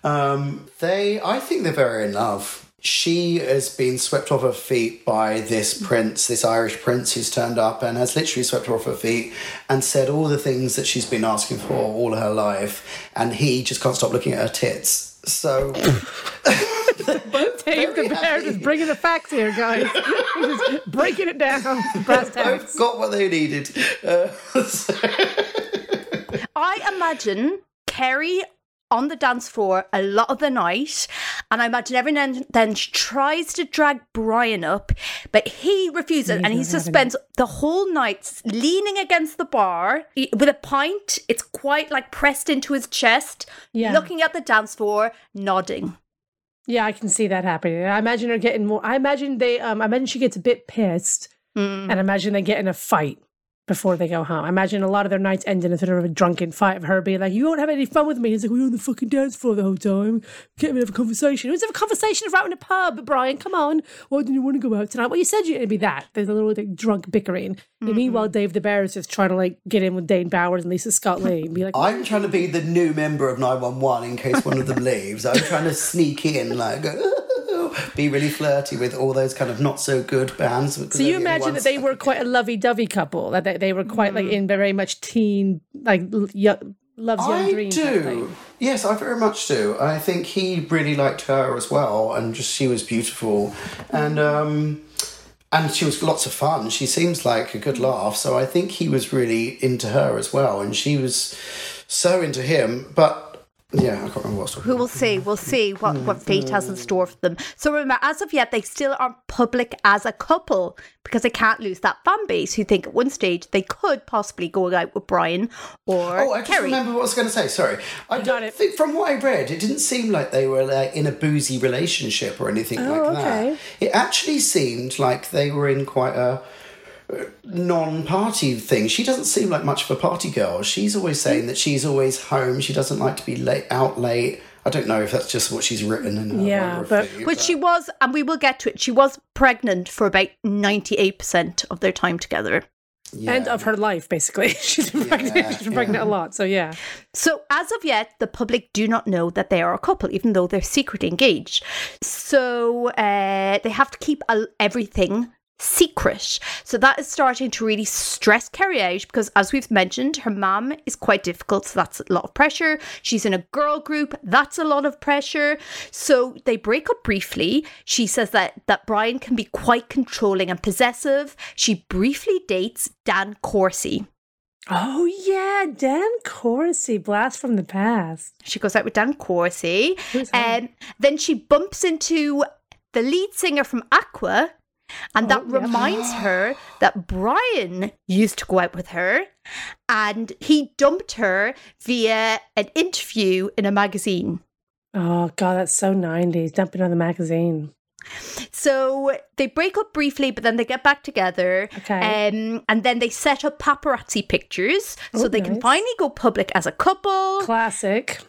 Um, they, I think they're very in love. She has been swept off her feet by this prince, this Irish prince who's turned up and has literally swept her off her feet and said all the things that she's been asking for all her life. And he just can't stop looking at her tits. So, Dave the Bear just bringing the facts here, guys. He's just breaking it down. Brass I've got what they needed. Uh, I imagine Kerry on the dance floor a lot of the night, and I imagine every now and then she tries to drag Brian up, but he refuses, and he not just having spends the whole night leaning against the bar with a pint. It's quite like pressed into his chest, Yeah. looking at the dance floor, nodding. Yeah, I can see that happening. I imagine her getting more. I imagine they. Um, I imagine she gets a bit pissed, Mm. and I imagine they get in a fight before they go home. I imagine a lot of their nights end in a sort of a drunken fight of her being like, "You won't have any fun with me." He's like, "We were on the fucking dance floor the whole time. Can't even have a conversation. Let's have a conversation about in a pub, Brian. Come on. Why didn't you want to go out tonight? Well, you said you would be that. There's a little like, drunk bickering. And mm-hmm. meanwhile, Dave the Bear is just trying to like get in with Dane Bowers and Lisa Scott Lee and be like, I'm trying to be the new member of 911 in case one of them leaves. I'm trying to sneak in, like, be really flirty with all those kind of not so good bands. So you imagine that they were quite a lovey-dovey couple, that they, they were quite like in very much teen, like l- yo- loves young I dream. type do. Yes, I very much do. I think he really liked her as well, and just she was beautiful, and um, and she was lots of fun. She seems like a good laugh, so I think he was really into her as well, and she was so into him. But yeah, I can't remember what I was talking Who will see? We'll see what, hmm. what fate has in store for them. So remember, as of yet, they still aren't public as a couple because they can't lose that fan base who think at one stage they could possibly go out with Brian or Oh, I just Kerry. remember what I was going to say. Sorry, I got don't it. think from what I read, it didn't seem like they were like in a boozy relationship or anything oh, like Oh, that. It actually seemed like they were in quite a non-party thing. She doesn't seem like much of a party girl. She's always saying that she's always home. She doesn't like to be late out late. I don't know if that's just what she's written in her Yeah, biography, But she was, and we will get to it, she was pregnant for about 98% of their time together. yeah. End of her life, basically. She's been pregnant. She's been pregnant a lot. So yeah. So, as of yet, the public do not know that they are a couple, even though they're secretly engaged. So, uh, they have to keep a- everything secret. So that is starting to really stress Kerry out because, as we've mentioned, her mum is quite difficult. So that's a lot of pressure. She's in a girl group. That's a lot of pressure. So they break up briefly. She says that, that Brian can be quite controlling and possessive. She briefly dates Dan Corsi. Oh yeah, Dan Corsi, blast from the past. She goes out with Dan Corsi. and? Um, then she bumps into the lead singer from Aqua. And that Oh, yeah. reminds her that Brian used to go out with her and he dumped her via an interview in a magazine. Oh god, that's so nineties. Dumping on the magazine. So they break up briefly, but then they get back together. Okay. Um, and then they set up paparazzi pictures so Oh, they can finally go public as a couple. Classic.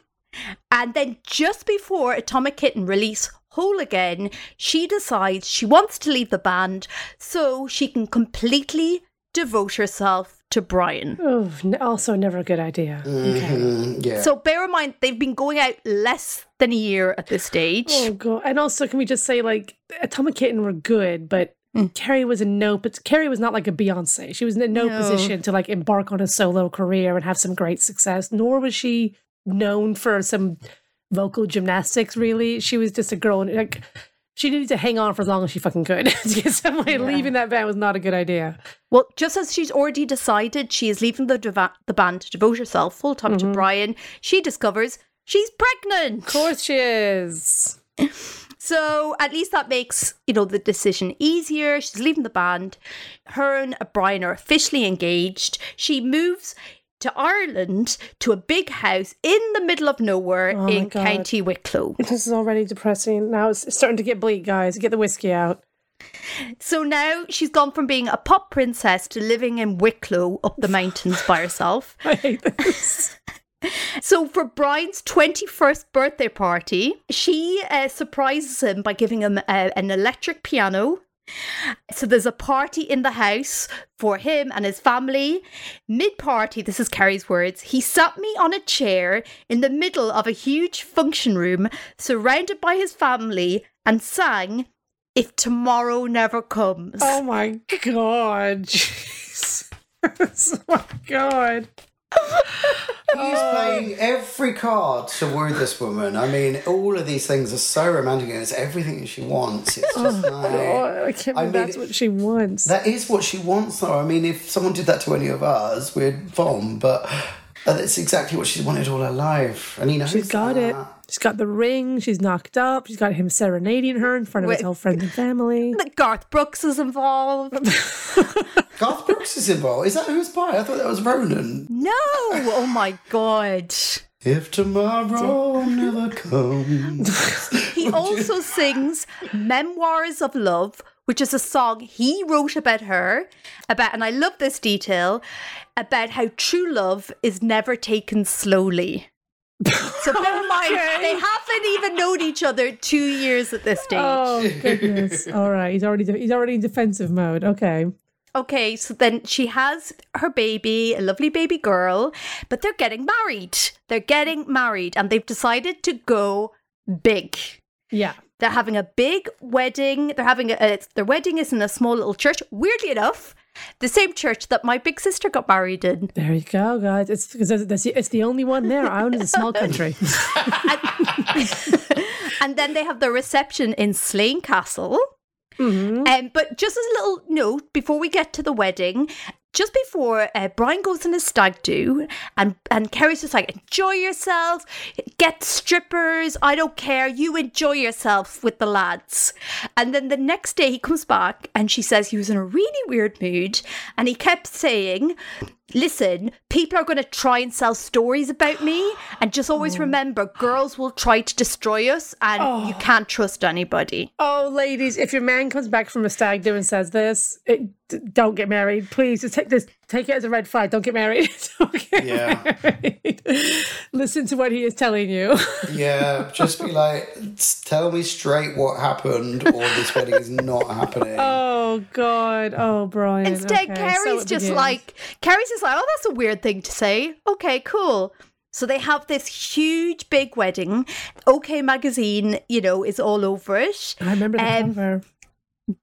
And then just before Atomic Kitten release Whole Again, she decides she wants to leave the band so she can completely devote herself to Brian. Oh, also never a good idea. Okay. Mm, yeah. So bear in mind they've been going out less than a year at this stage. Oh god! And also, can we just say like Atomic Kitten were good, but Mm. Kerry was in no. But Kerry was not like a Beyonce. She was in no, No. position to like embark on a solo career and have some great success. Nor was she known for some vocal gymnastics. Really, she was just a girl. And like she needed to hang on for as long as she fucking could. to get somebody leaving that band was not a good idea. Well, just as she's already decided she is leaving the, deva- the band to devote herself full time to mm-hmm. Brian, she discovers she's pregnant. Of course, she is. So at least that makes, you know, the decision easier. She's leaving the band. Her and Brian are officially engaged. She moves to Ireland to a big house in the middle of nowhere Oh in County Wicklow. This is already depressing. Now it's starting to get bleak, guys. Get the whiskey out. So now she's gone from being a pop princess to living in Wicklow up the mountains by herself. I hate this. So for Brian's 21st birthday party, she uh, surprises him by giving him uh, an electric piano. So there's a party in the house for him and his family. Mid party, this is Kerry's words, he sat me on a chair in the middle of a huge function room surrounded by his family and sang If Tomorrow Never Comes. Oh my god. Jeez. oh my god. He's playing every card to woo this woman. I mean, all of these things are so romantic and it's everything she wants. It's just oh, like. Oh, I can't I mean, that's what she wants. That is what she wants, though. I mean, if someone did that to any of us, we'd vom, but that's exactly what she's wanted all her life. And he knows She's got it. That. She's got the ring. She's knocked up. She's got him serenading her in front of his whole friends and family. That Garth Brooks is involved. Garth Brooks is involved. Is that who's by? I thought that was Ronan. no! Oh my god. If tomorrow never comes. He also sings Memoirs of Love, which is a song he wrote about her, about, and I love this detail, about how true love is never taken slowly. So bear in mind, they haven't even known each other two years at this stage. Oh goodness! All right, he's already he's already in defensive mode. Okay. Okay, so then she has her baby, a lovely baby girl, but they're getting married. They're getting married, and they've decided to go big. Yeah. They're having a big wedding. They're having a, a their wedding is in a small little church. Weirdly enough, the same church that my big sister got married in. There you go, guys. It's it's the only one there. I own a small country. And then they have the reception in Slane Castle. Mm-hmm. Um, but just as a little note before we get to the wedding, just before uh, Brian goes in his stag do, and and Kerry's just like, enjoy yourself, get strippers, I don't care, you enjoy yourself with the lads. And then the next day he comes back and she says he was in a really weird mood, and he kept saying, Listen, people are going to try and sell stories about me, and just always oh. remember, girls will try to destroy us, and oh. you can't trust anybody. oh, ladies, if your man comes back from a stag do and says this, it, don't get married. Please, just take this. Take it as a red flag. Don't get married. don't get Yeah. married. Listen to what he is telling you. Yeah, just be like, "S- tell me straight what happened, or this wedding is not happening. oh God. Oh, Brian. Instead, Okay, Kerry's it just begins. like, Kerry's just like, oh, that's a weird thing to say. Okay, cool. So they have this huge, big wedding. OK Magazine, you know, is all over it. I remember the um, cover.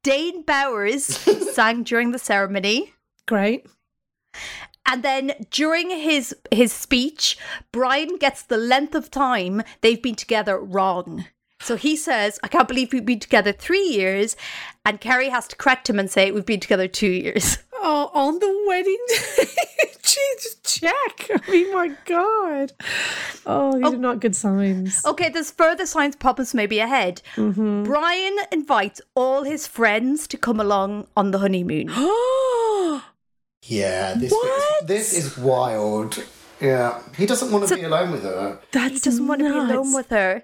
Dane Bowers sang during the ceremony. Great. And then during his his speech, Brian gets the length of time they've been together wrong. So he says, I can't believe we've been together three years. And Kerry has to correct him and say, We've been together two years. Oh, on the wedding day. Jesus, check. I mean, my God. Oh, these are not good signs. Okay, there's further signs problems maybe ahead. Mm-hmm. Brian invites all his friends to come along on the honeymoon. Yeah, this What? this is wild. Yeah, he doesn't want to be alone with her. That's he doesn't want to be alone with her.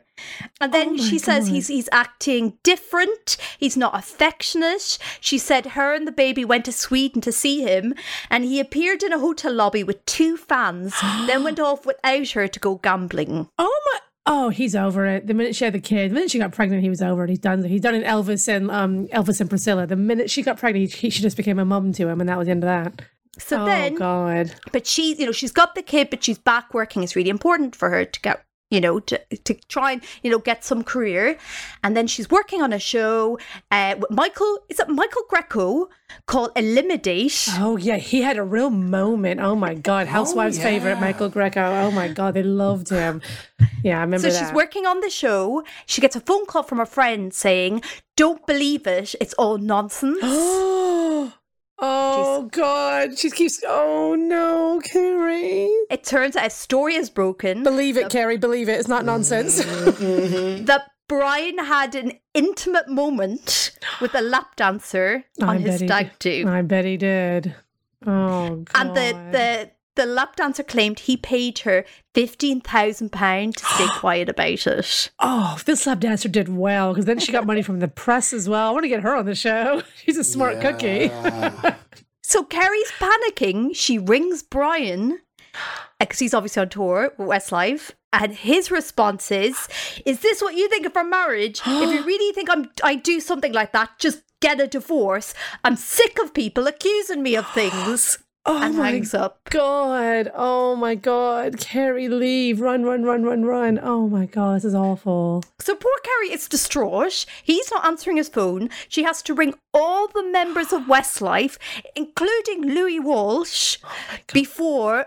And oh then Oh my she says he's he's acting different. He's not affectionate. She said her and the baby went to Sweden to see him, and he appeared in a hotel lobby with two fans, then went off without her to go gambling. Oh my. Oh, he's over it. The minute she had the kid, the minute she got pregnant, he was over it. He's done. He's done in Elvis and um Elvis and Priscilla. The minute she got pregnant, he, she just became a mum to him, and that was the end of that. So oh then, God. but she's you know she's got the kid, but she's back working. It's really important for her to get you know to to try and you know get some career, and then she's working on a show. Uh, with Michael is it Michael Greco called Eliminate. Oh yeah, he had a real moment. Oh my God, Housewives' yeah. favorite, Michael Greco. Oh my God, they loved him. Yeah, I remember So that. she's working on the show. She gets a phone call from a friend saying, "Don't believe it. It's all nonsense." Oh, God, she keeps. Oh no, Kerry. it turns out a story is broken. Believe it, Kerry. Believe it. It's not nonsense. that Brian had an intimate moment with a lap dancer I on his bet he stag do. I bet he did. Oh God. And the, the the lap dancer claimed he paid her fifteen thousand pounds to stay quiet about it. Oh, this lap dancer did well because then she got money from the press as well. I want to get her on the show. She's a smart cookie. So Kerry's panicking. She rings Brian uh, because he's obviously on tour with Westlife. And his response is, "Is this what you think of our marriage? if you really think I'm, I do something like that, just get a divorce. I'm sick of people accusing me of things." Oh and my hangs up. God. Oh my God. Kerry, leave. Run, run, run, run, run. Oh my God. This is awful. So poor Kerry is distraught. He's not answering his phone. She has to ring all the members of Westlife, including Louis Walsh, oh before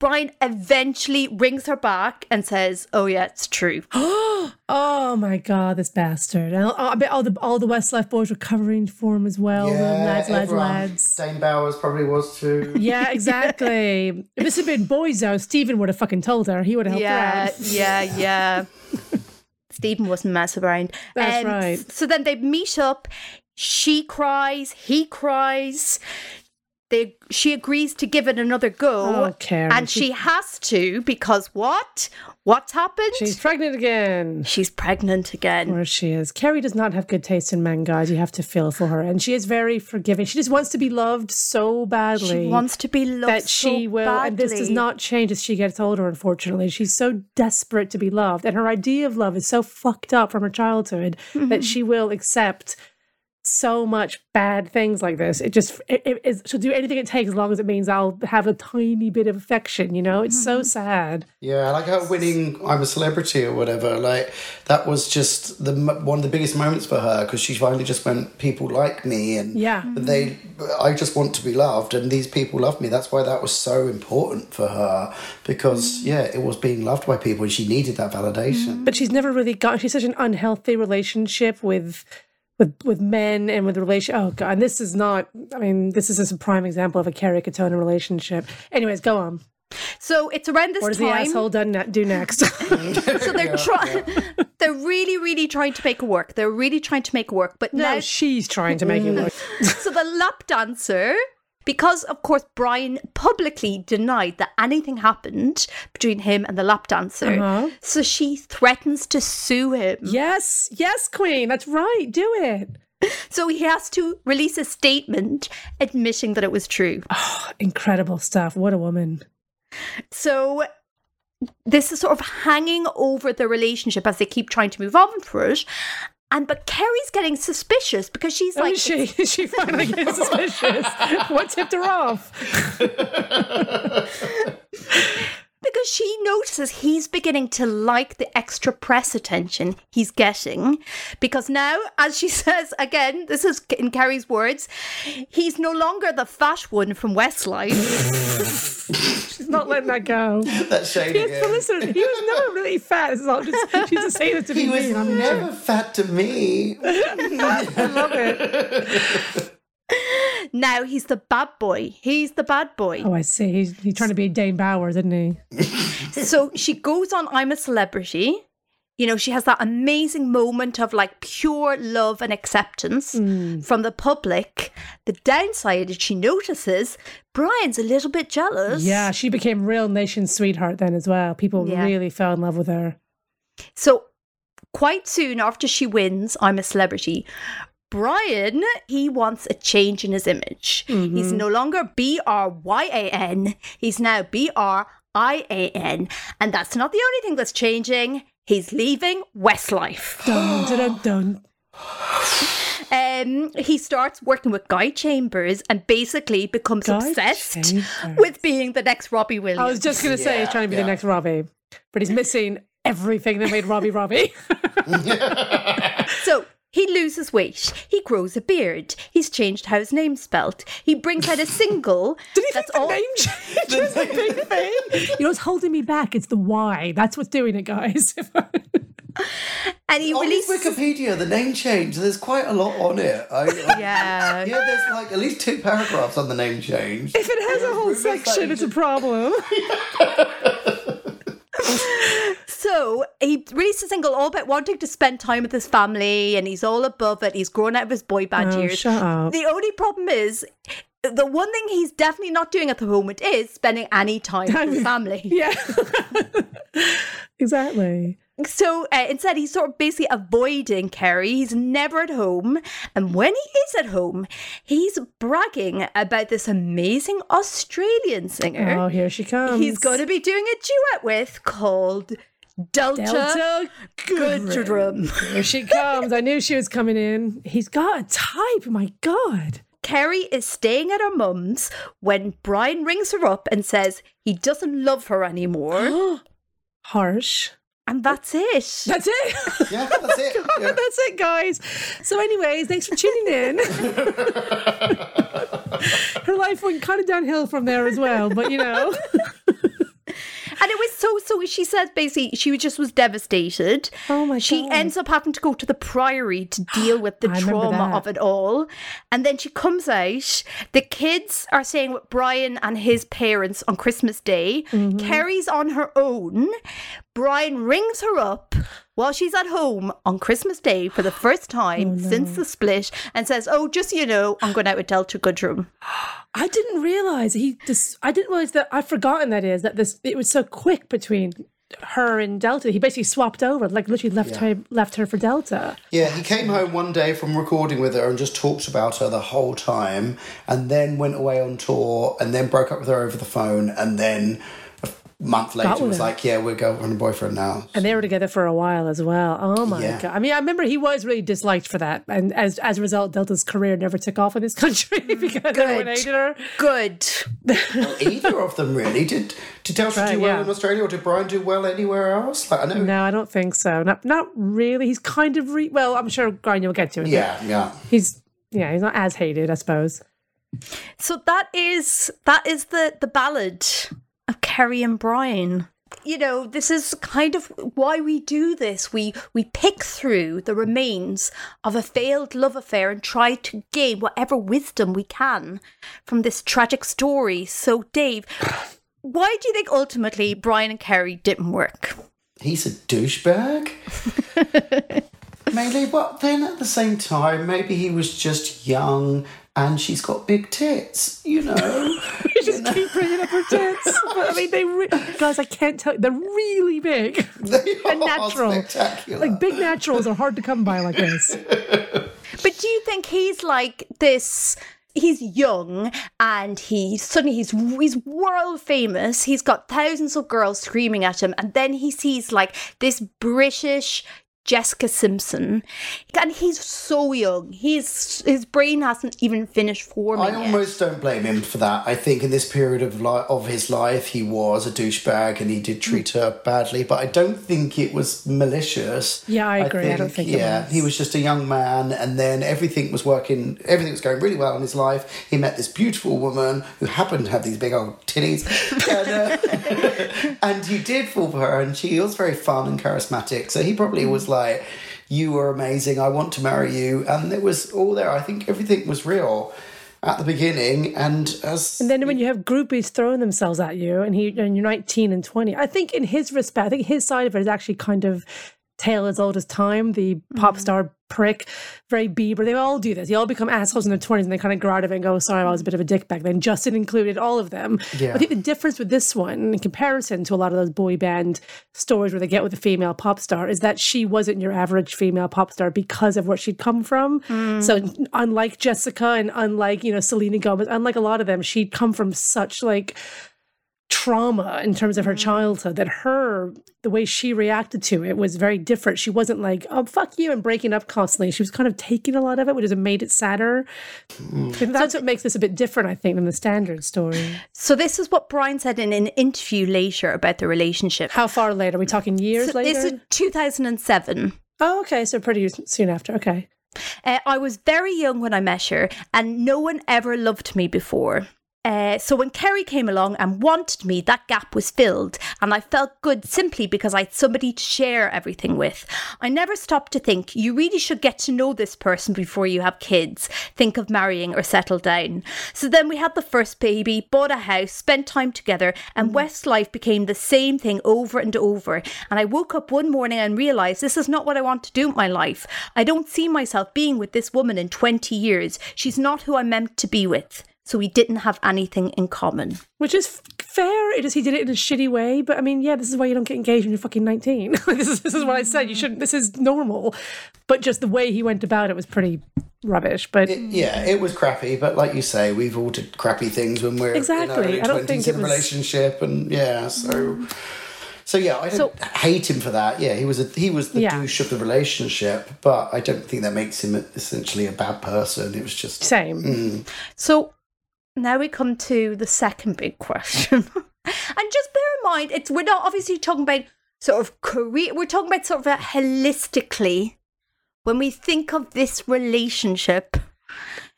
Brian eventually rings her back and says, "Oh yeah, it's true." Oh my God, this bastard. And I bet all the all the Westlife boys were covering for him as well. the lads, lads, everyone. lads. Dane Bowers probably was too. Yeah, exactly. if this had been boys though, Stephen would have fucking told her. He would have helped yeah, her out. yeah, yeah. Stephen wasn't messing around. That's right. So then they meet up. She cries. He cries. They, she agrees to give it another go. Oh, Karen, and she- she has to because what? What's happened? She's pregnant again. She's pregnant again. Where she is. Kerry does not have good taste in men, guys. You have to feel for her. And she is very forgiving. She just wants to be loved so badly. She wants to be loved that she so will and this does not change as she gets older unfortunately she's so desperate to be loved and her idea of love is so fucked up from her childhood Mm-hmm. that she will accept so much bad things like this it just it, it, it- she'll do anything it takes as long as it means i'll have a tiny bit of affection you know it's Mm-hmm. so sad Yeah, like her winning "I'm a Celebrity" or whatever. Like that was just the one of the biggest moments for her because she finally just went, "People like me," and Yeah. they. I just want to be loved, and these people love me. That's why that was so important for her because yeah, it was being loved by people, and she needed that validation. but she's never really got she's such an unhealthy relationship with with with men and with relation oh god and this is not i mean this is just a prime example of a Kerry Katona relationship anyways go on So it's around this what does the asshole done ne- do next so they're trying. They're really, really trying to make it work. They're really trying to make it work. But No, now she's trying to make it mm. work. so the lap dancer, because of course Brian publicly denied that anything happened between him and the lap dancer, Uh-huh. so she threatens to sue him. yes, yes, Queen. That's right. Do it. So he has to release a statement admitting that it was true. Incredible stuff. What a woman. So this is sort of hanging over the relationship as they keep trying to move on for it. And but Kerry's getting suspicious because she's Oh, like, is she? Is she finally getting suspicious? what tipped her off? because because she notices he's beginning to like the extra press attention he's getting. Because now, as she says again, this is in Kerry's words, he's no longer the fat one from Westlife. She's not letting that go. That's shade Yes, but listen, he was never really fat. It's not just she's just saying it to be He was mean. I'm never fat to me. I love it. now he's the bad boy. He's the bad boy. Oh, I see. He's, he's trying to be Dane Bowers, isn't he? so she goes on I'm a Celebrity. You know, she has that amazing moment of like pure love and acceptance mm. from the public. The downside is she notices Brian's a little bit jealous. Yeah, she became real nation sweetheart then as well. People Yeah. really fell in love with her. So quite soon after she wins I'm a Celebrity, Brian, he wants a change in his image. He's no longer B R Y A N, he's now B R I A N. And that's not the only thing that's changing. He's leaving Westlife. Dun, dun, dun, dun. Um, he starts working with Guy Chambers and basically becomes Guy obsessed Chambers. with being the next Robbie Williams. I was just going to say he's trying to be yeah. the next Robbie, but he's missing everything that made Robbie Robbie. So he loses weight. He grows a beard. He's changed how his name's spelt. He brings out a single. Did he that's think the all. name change was a big thing? You know what's holding me back? It's the why. That's what's doing it, guys. And he On his releases. Wikipedia, the name change, there's quite a lot on it. I, I- Yeah. Yeah, there's like at least two paragraphs on the name change. if it has a whole section, it's a problem. So he released a single all about wanting to spend time with his family, and he's all above it. He's grown out of his boy band Oh, years. shut up. The only problem is. The one thing he's definitely not doing at the moment is spending any time with his family. Yeah. exactly. So uh, instead, he's sort of basically avoiding Kerry. He's never at home. And when he is at home, he's bragging about this amazing Australian singer Oh, here she comes. he's going to be doing a duet with called Delta, Delta Goodrem. Here she comes. I knew she was coming in. He's got a type. Oh my God. Kerry is staying at her mum's when Brian rings her up and says he doesn't love her anymore. Harsh. and that's it. That's it. Yeah, that's it. Oh yeah. That's it, guys. So, anyways, thanks for tuning in. Her life went kind of downhill from there as well, but you know. And it was so so. She said basically she just was devastated. Oh my She God. ends up having to go to the priory to deal with the trauma of it all, and then she comes out. The kids are staying with Brian and his parents on Christmas Day. Mm-hmm. Kerry's on her own. Brian rings her up while she's at home on Christmas Day for the first oh, time Oh, since the split, and says, "Oh, just so you know, I'm going out with Delta Goodrem." I didn't realize he just. I didn't realize that. I'd forgotten that is that this. It was so quick between her and Delta. He basically swapped over, like literally left her left her for Delta. Yeah, he came home one day from recording with her and just talked about her the whole time, and then went away on tour, and then broke up with her over the phone, and then a month later with was her. like, "Yeah, we're girlfriend and a boyfriend now." And they were together for a while as well. Oh my Yeah. god! I mean, I remember he was really disliked for that, and as as a result, Delta's career never took off in this country because everyone Good. hated her. Good. Well, either of them really did. Did Delta Right, do well yeah. in Australia, or did Brian do well anywhere else? Like I know. No, I don't think so. Not not really. He's kind of re- well. I'm sure Gráinne will get to it. Yeah, yeah. he's yeah, he's not as hated, I suppose. So that is that is the the ballad of Kerry and Brian. You know, this is kind of why we do this. We we pick through the remains of a failed love affair and try to gain whatever wisdom we can from this tragic story. So, Dave, why do you think ultimately Brian and Kerry didn't work? He's a douchebag. Maybe, but then at the same time, maybe he was just young and she's got big tits, you know? You just keep bringing up her tits. But, I mean, they re- guys, I can't tell. You they're really big. they are natural. spectacular. Like big naturals are hard to come by like this. But do you think he's like this? He's young and he suddenly he's he's world famous. He's got thousands of girls screaming at him, and then he sees like this British Jessica Simpson, and he's so young. He's his brain hasn't even finished forming. I yet. almost don't blame him for that. I think in this period of li- of his life, he was a douchebag and he did treat Mm. her badly. But I don't think it was malicious. Yeah, I agree. I don't think it yeah, was. he was just a young man, and then everything was working. Everything was going really well in his life. He met this beautiful woman who happened to have these big old titties, and, uh, and he did fall for her. And she was very fun and charismatic. So he probably was Mm. "You are amazing. I want to marry you." And it was all there. I think everything was real at the beginning, and as And then when you have groupies throwing themselves at you, and he and you're 19 and 20, I think in his respect, I think his side of it is actually kind of tale as old as time. The pop mm-hmm. star prick, very Bieber, they all do this. They all become assholes in their 20s, and they kind of grow out of it and go, "Sorry, I was a bit of a dick back then." Justin included, all of them. Yeah. I think the difference with this one, in comparison to a lot of those boy band stories where they get with a female pop star, is that she wasn't your average female pop star because of where she'd come from. Mm. So unlike Jessica and unlike you know Selena Gomez, unlike a lot of them, she'd come from such like trauma in terms of her childhood that her the way she reacted to it was very different. She wasn't like oh fuck you and breaking up constantly. She was kind of taking a lot of it which has made it sadder. And that's what makes this a bit different i think than the standard story. So this is what Brian said in an interview later about the relationship. how far later? Are we talking years So later? this is 2007. oh okay. So pretty soon after. Okay. Uh, I was very young when I met her, and no one ever loved me before. Uh, so when Kerry came along and wanted me, that gap was filled, and I felt good simply because I had somebody to share everything with. I never stopped to think you really should get to know this person before you have kids, think of marrying or settle down. So then we had the first baby, bought a house, spent time together, and Westlife became the same thing over and over. And I woke up one morning and realised this is not what I want to do with my life. I don't see myself being with this woman in 20 years. She's not who I'm meant to be with. So we didn't have anything in common. which is f- fair it is he did it in a shitty way but i mean yeah this is why you don't get engaged when you're fucking 19 this, is, this is what i said you shouldn't this is normal but just the way he went about it was pretty rubbish but yeah, it was crappy. But like you say, we've all did crappy things when we're Exactly. in our early I don't think in it a was- relationship, and yeah, so. So yeah, I don't So- hate him for that. Yeah, he was a, he was the Yeah. douche of the relationship, but I don't think that makes him essentially a bad person. It was just same mm. So now we come to the second big question. and just bear in mind, it's we're not obviously talking about sort of career. We're talking about sort of a holistically. When we think of this relationship,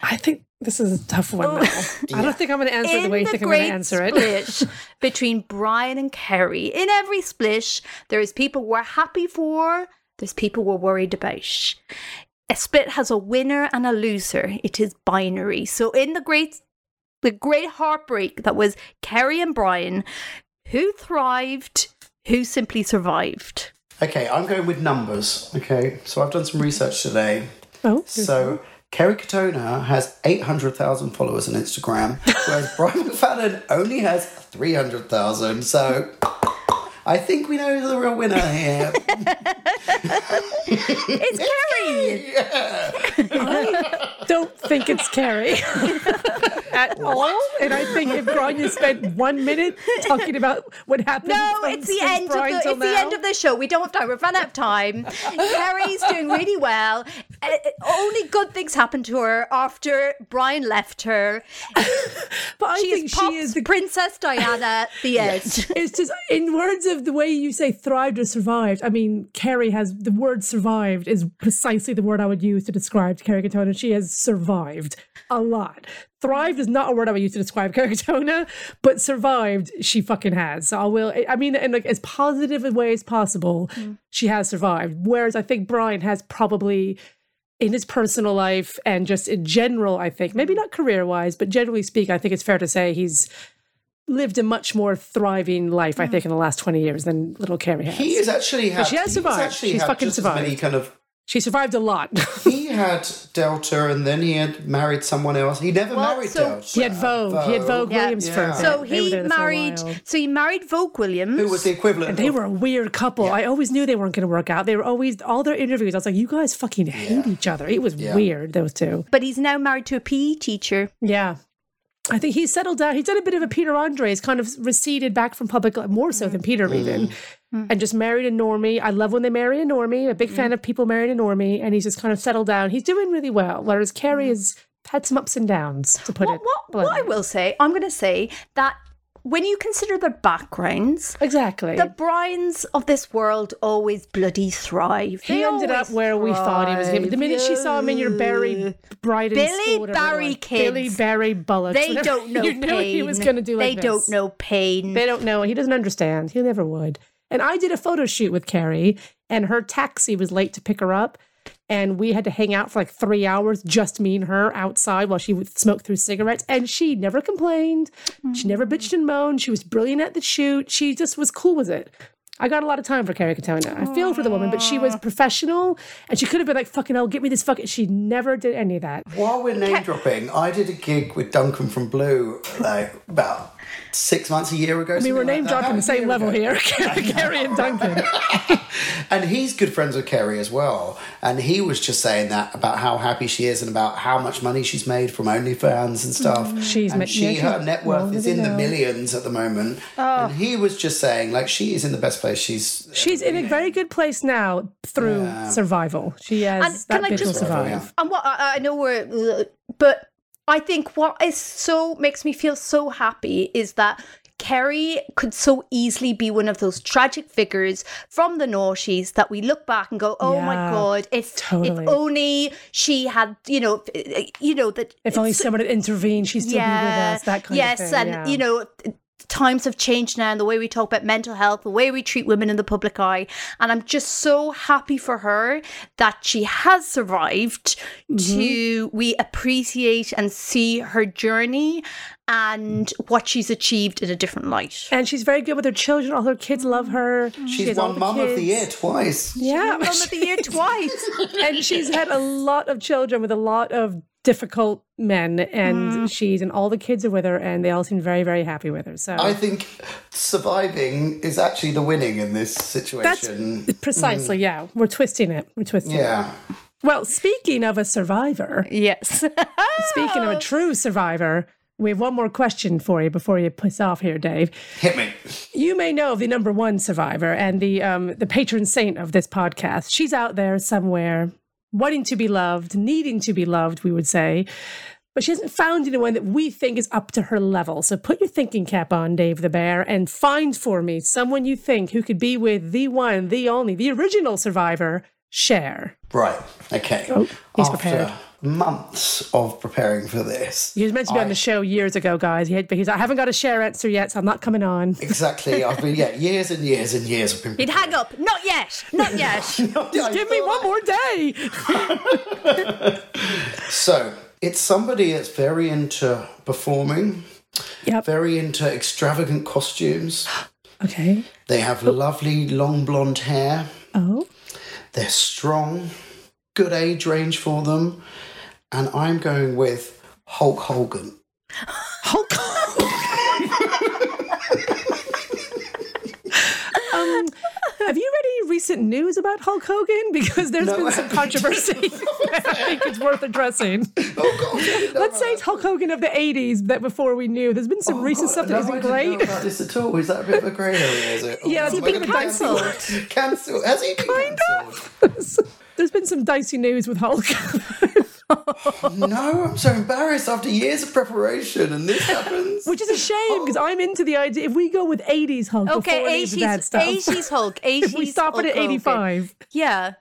i think this is a tough one oh, now. i don't think i'm going to answer it the way you think i'm going to answer it between Brian and Kerry, in every splish, there is people we're happy for. There's people we're worried about. A split has a winner and a loser. It is binary. So in the great, the great heartbreak that was Kerry and Brian, who thrived, who simply survived. okay. I'm going with numbers. Okay, so I've done some research today. oh So Kerry Katona has 800,000 followers on Instagram, whereas Brian McFadden only has 300,000. So I think we know the real winner here. It's Kerry. don't think it's Kerry at all. And I think if Brian has spent one minute talking about what happened, No, it's the end of the it's the end of the show. We don't have time. We've run out of time. Kerry's doing really well. Uh, only good things happened to her after Brian left her. But I She think is she is the Princess Diana. The end. It's just in words of the way you say thrived or survived. I mean, Kerry has the word survived is precisely the word I would use to describe Kerry Katona. She has survived a lot. Thrived is not a word I would use to describe Kerry Katona, but survived she fucking has. So I will. I mean, in like as positive a way as possible, mm-hmm. she has survived. Whereas I think Brian has probably in his personal life and just in general, I think, maybe mm-hmm. not career wise, but generally speaking, I think it's fair to say he's lived a much more thriving life, I mm-hmm. think, in the last 20 years than little Kerry has. He has actually had. she has he's survived. actually She's had fucking just as many survived. kind of. She survived a lot. He had Delta, and then he had married someone else. He never Well, married so- Delta. Uh, he had Vogue. He had Vogue Yeah. Williams for a Yeah. bit. So They he together for a married. So he married Vogue Williams. Who was the equivalent? And they of- were a weird couple. I always knew they weren't going to work out. They were always, all their interviews, I was like, you guys fucking hate each other. It was Yeah. weird, those two. but he's now married to a PE teacher. Yeah. I think he's settled down. He's done a bit of a Peter Andre. He's kind of receded back from public life, more so than Peter mm. even. Hmm. and just married a normie. I love when they marry a normie. a big hmm. fan of people marrying a normie, and he's just kind of settled down. He's doing really well. Whereas Kerry hmm. has had some ups and downs, to put What, it. what, what I will say, I'm going to say that when you consider their backgrounds, exactly. the Brians of this world always bloody thrive. he They ended up where we thought he was going to be. The minute she saw him in your Barry and Billy School, Barry was. kids. Billy Barry Bullocks. They don't know you knew he was going to do like They this. don't know pain. They don't know. He doesn't understand. He never would. And I did a photo shoot with Kerry, and her taxi was late to pick her up. And we had to hang out for like three hours, just me and her outside while she would smoke through cigarettes. And she never complained. She never mm. bitched and moaned. She was brilliant at the shoot. She just was cool with it. I got a lot of time for Kerry Katona. I feel for the woman, but she was professional and she could have been like, fucking hell, get me this fucking. She never did any of that. While we're name dropping, I did a gig with Duncan from Blue like about six months, a year ago. I mean, we're name dropping the same level here, Kerry and Duncan. And he's good friends with Kerry as well. And he was just saying that about how happy she is and about how much money she's made from OnlyFans and stuff. Mm. She's and ma- she, yeah, her net worth is to in the know. millions at the moment. Oh. And he was just saying, like, she is in the best place she's. She's in a very good place now through Yeah. survival. She has And that can I bit will just- survive. And what I, I know we're, but I think what is so makes me feel so happy is that Kerry could so easily be one of those tragic figures from the noughties that we look back and go, "Oh my god! If totally. if only she had, you know, you know that If only someone had intervened, she'd still be with us. That kind yes, of thing. Yes, and yeah. you know, times have changed now, and the way we talk about mental health, the way we treat women in the public eye, and I'm just so happy for her that she has survived. Mm-hmm. To we appreciate and see her journey and what she's achieved in a different light. And she's very good with her children. All her kids love her. She's has all won the Mum of the. Year twice. Yeah. Mum of the year twice. and she's had a lot of children with a lot of difficult men. And she's, and all the kids are with her, and they all seem very, very happy with her. So I think surviving is actually the winning in this situation that's situation. precisely, yeah. We're twisting it. We're twisting it. yeah. Well, speaking of a survivor, yes. speaking of a true survivor, we have one more question for you before you piss off here, Dave. Hit me. You may know of the number one survivor and the um, the patron saint of this podcast. She's out there somewhere, wanting to be loved, needing to be loved, we would say, but she hasn't found anyone that we think is up to her level. So put your thinking cap on, Dave the Bear, and find for me someone you think who could be with the one, the only, the original survivor, Cher. Right. Okay. Oh, he's After prepared. Months of preparing for this. He was meant to be on the show years ago, guys. He had, but he's, I haven't got a Cher answer yet, so I'm not coming on. Exactly. I've been, yeah, years and years and years I've been. He'd hang up. Not yet. Not yet. Just Give me one more day. So, it's somebody that's very into performing, Yep. very into extravagant costumes. Okay. They have lovely long blonde hair. Oh. They're strong, good age range for them. And I'm going with Hulk Hogan. Hulk um, have you read any recent news about Hulk Hogan? Because there's No, been some controversy. I think it's worth addressing. Oh, God. Let's say it's Hulk Hogan of the 80s that before we knew. There's been some recent stuff that no, isn't I didn't know great. about this at all. Is that a bit of a grey area? Is it? Yeah, Oh, it's a bit of a cancelled. Cancelled. Has he been cancelled? There's been some dicey news with Hulk. No, I'm so embarrassed after years of preparation and this happens. Which is a shame because I'm into the idea. If we go with 80s Hulk before Okay, any of the bad 80s, stuff, 80s Hulk. 80s if we stop it at Hulk Hogan. 85, Yeah.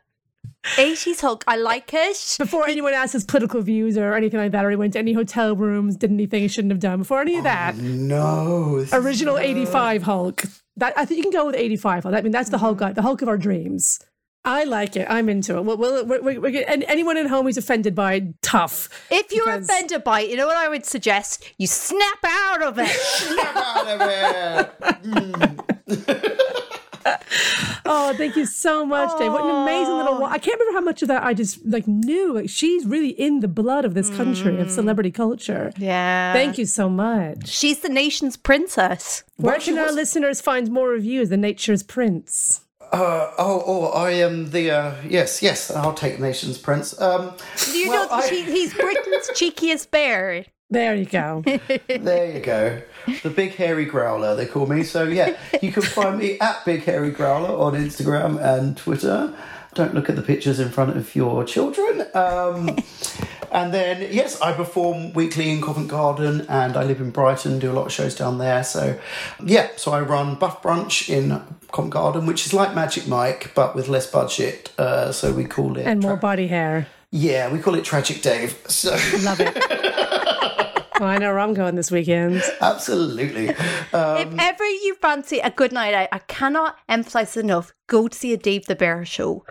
80s Hulk. I like it. before anyone asked his political views or anything like that, or he went to any hotel rooms, did anything he shouldn't have done, before any of oh, that, No. this is- original 85 Hulk. That I think you can go with 85 Hulk. I mean, that's the Hulk mm-hmm. guy, the Hulk of our dreams. I like it. I'm into it. Well, well we're, we're, we're, and anyone at home who's offended by it, tough. If you're Because- offended by it, you know what I would suggest? You snap out of it. Snap out of it. Mm. Oh, thank you so much, Dave. What an amazing little. wa- I can't remember how much of that I just like knew. Like she's really in the blood of this country of mm. celebrity culture. yeah. Thank you so much. She's the nation's princess. Where What? can our listeners find more of reviews? The Nature's Prince. Uh, oh, oh, I am the, uh, yes, yes, I'll take Nation's Prince. Um, Do you well, know I- he, he's Britain's cheekiest bear? There you go. There you go. The big hairy growler, they call me. So, yeah, you can find me at Big Hairy Growler on Instagram and Twitter. Don't look at the pictures in front of your children. Um, and then, yes, I perform weekly in Covent Garden and I live in Brighton, do a lot of shows down there. So, yeah, so I run Buff Brunch in Covent Garden, which is like Magic Mike, but with less budget. Uh, so we call it. and more body hair. Yeah, we call it Tragic Dave. So, Love it. well, I know where I'm going this weekend. absolutely. Uh, if ever you fancy a good night out, I cannot emphasize enough. Go to see a Dave the Bear show.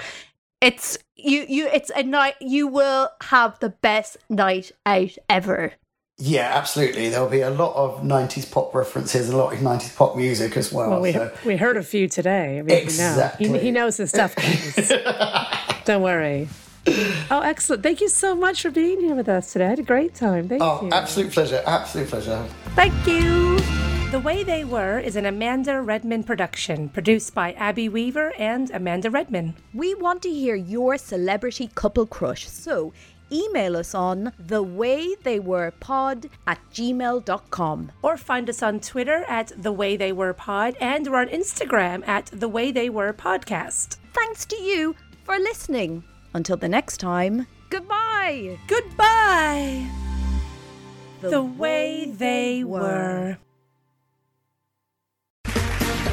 It's you. You. It's a night. You will have the best night out ever. Yeah, absolutely. There'll be a lot of 90s pop references and a lot of 90s pop music as well. Well, we, so. we heard a few today. I mean, we know. Exactly. He, he knows his stuff. Don't worry. Oh, excellent. Thank you so much for being here with us today. I had a great time. Thank you. Oh, you. absolute pleasure. Absolute pleasure. Thank you. The Way They Were is an Amanda Redman production, produced by Abby Weaver and Amanda Redman. We want to hear your celebrity couple crush. So email us on thewaytheywerepod at gmail.com. Or find us on Twitter at The Way They Were Pod and we're on Instagram at The Way They Were Podcast. Thanks to you for listening. Until the next time, goodbye. Goodbye! The Way They Were.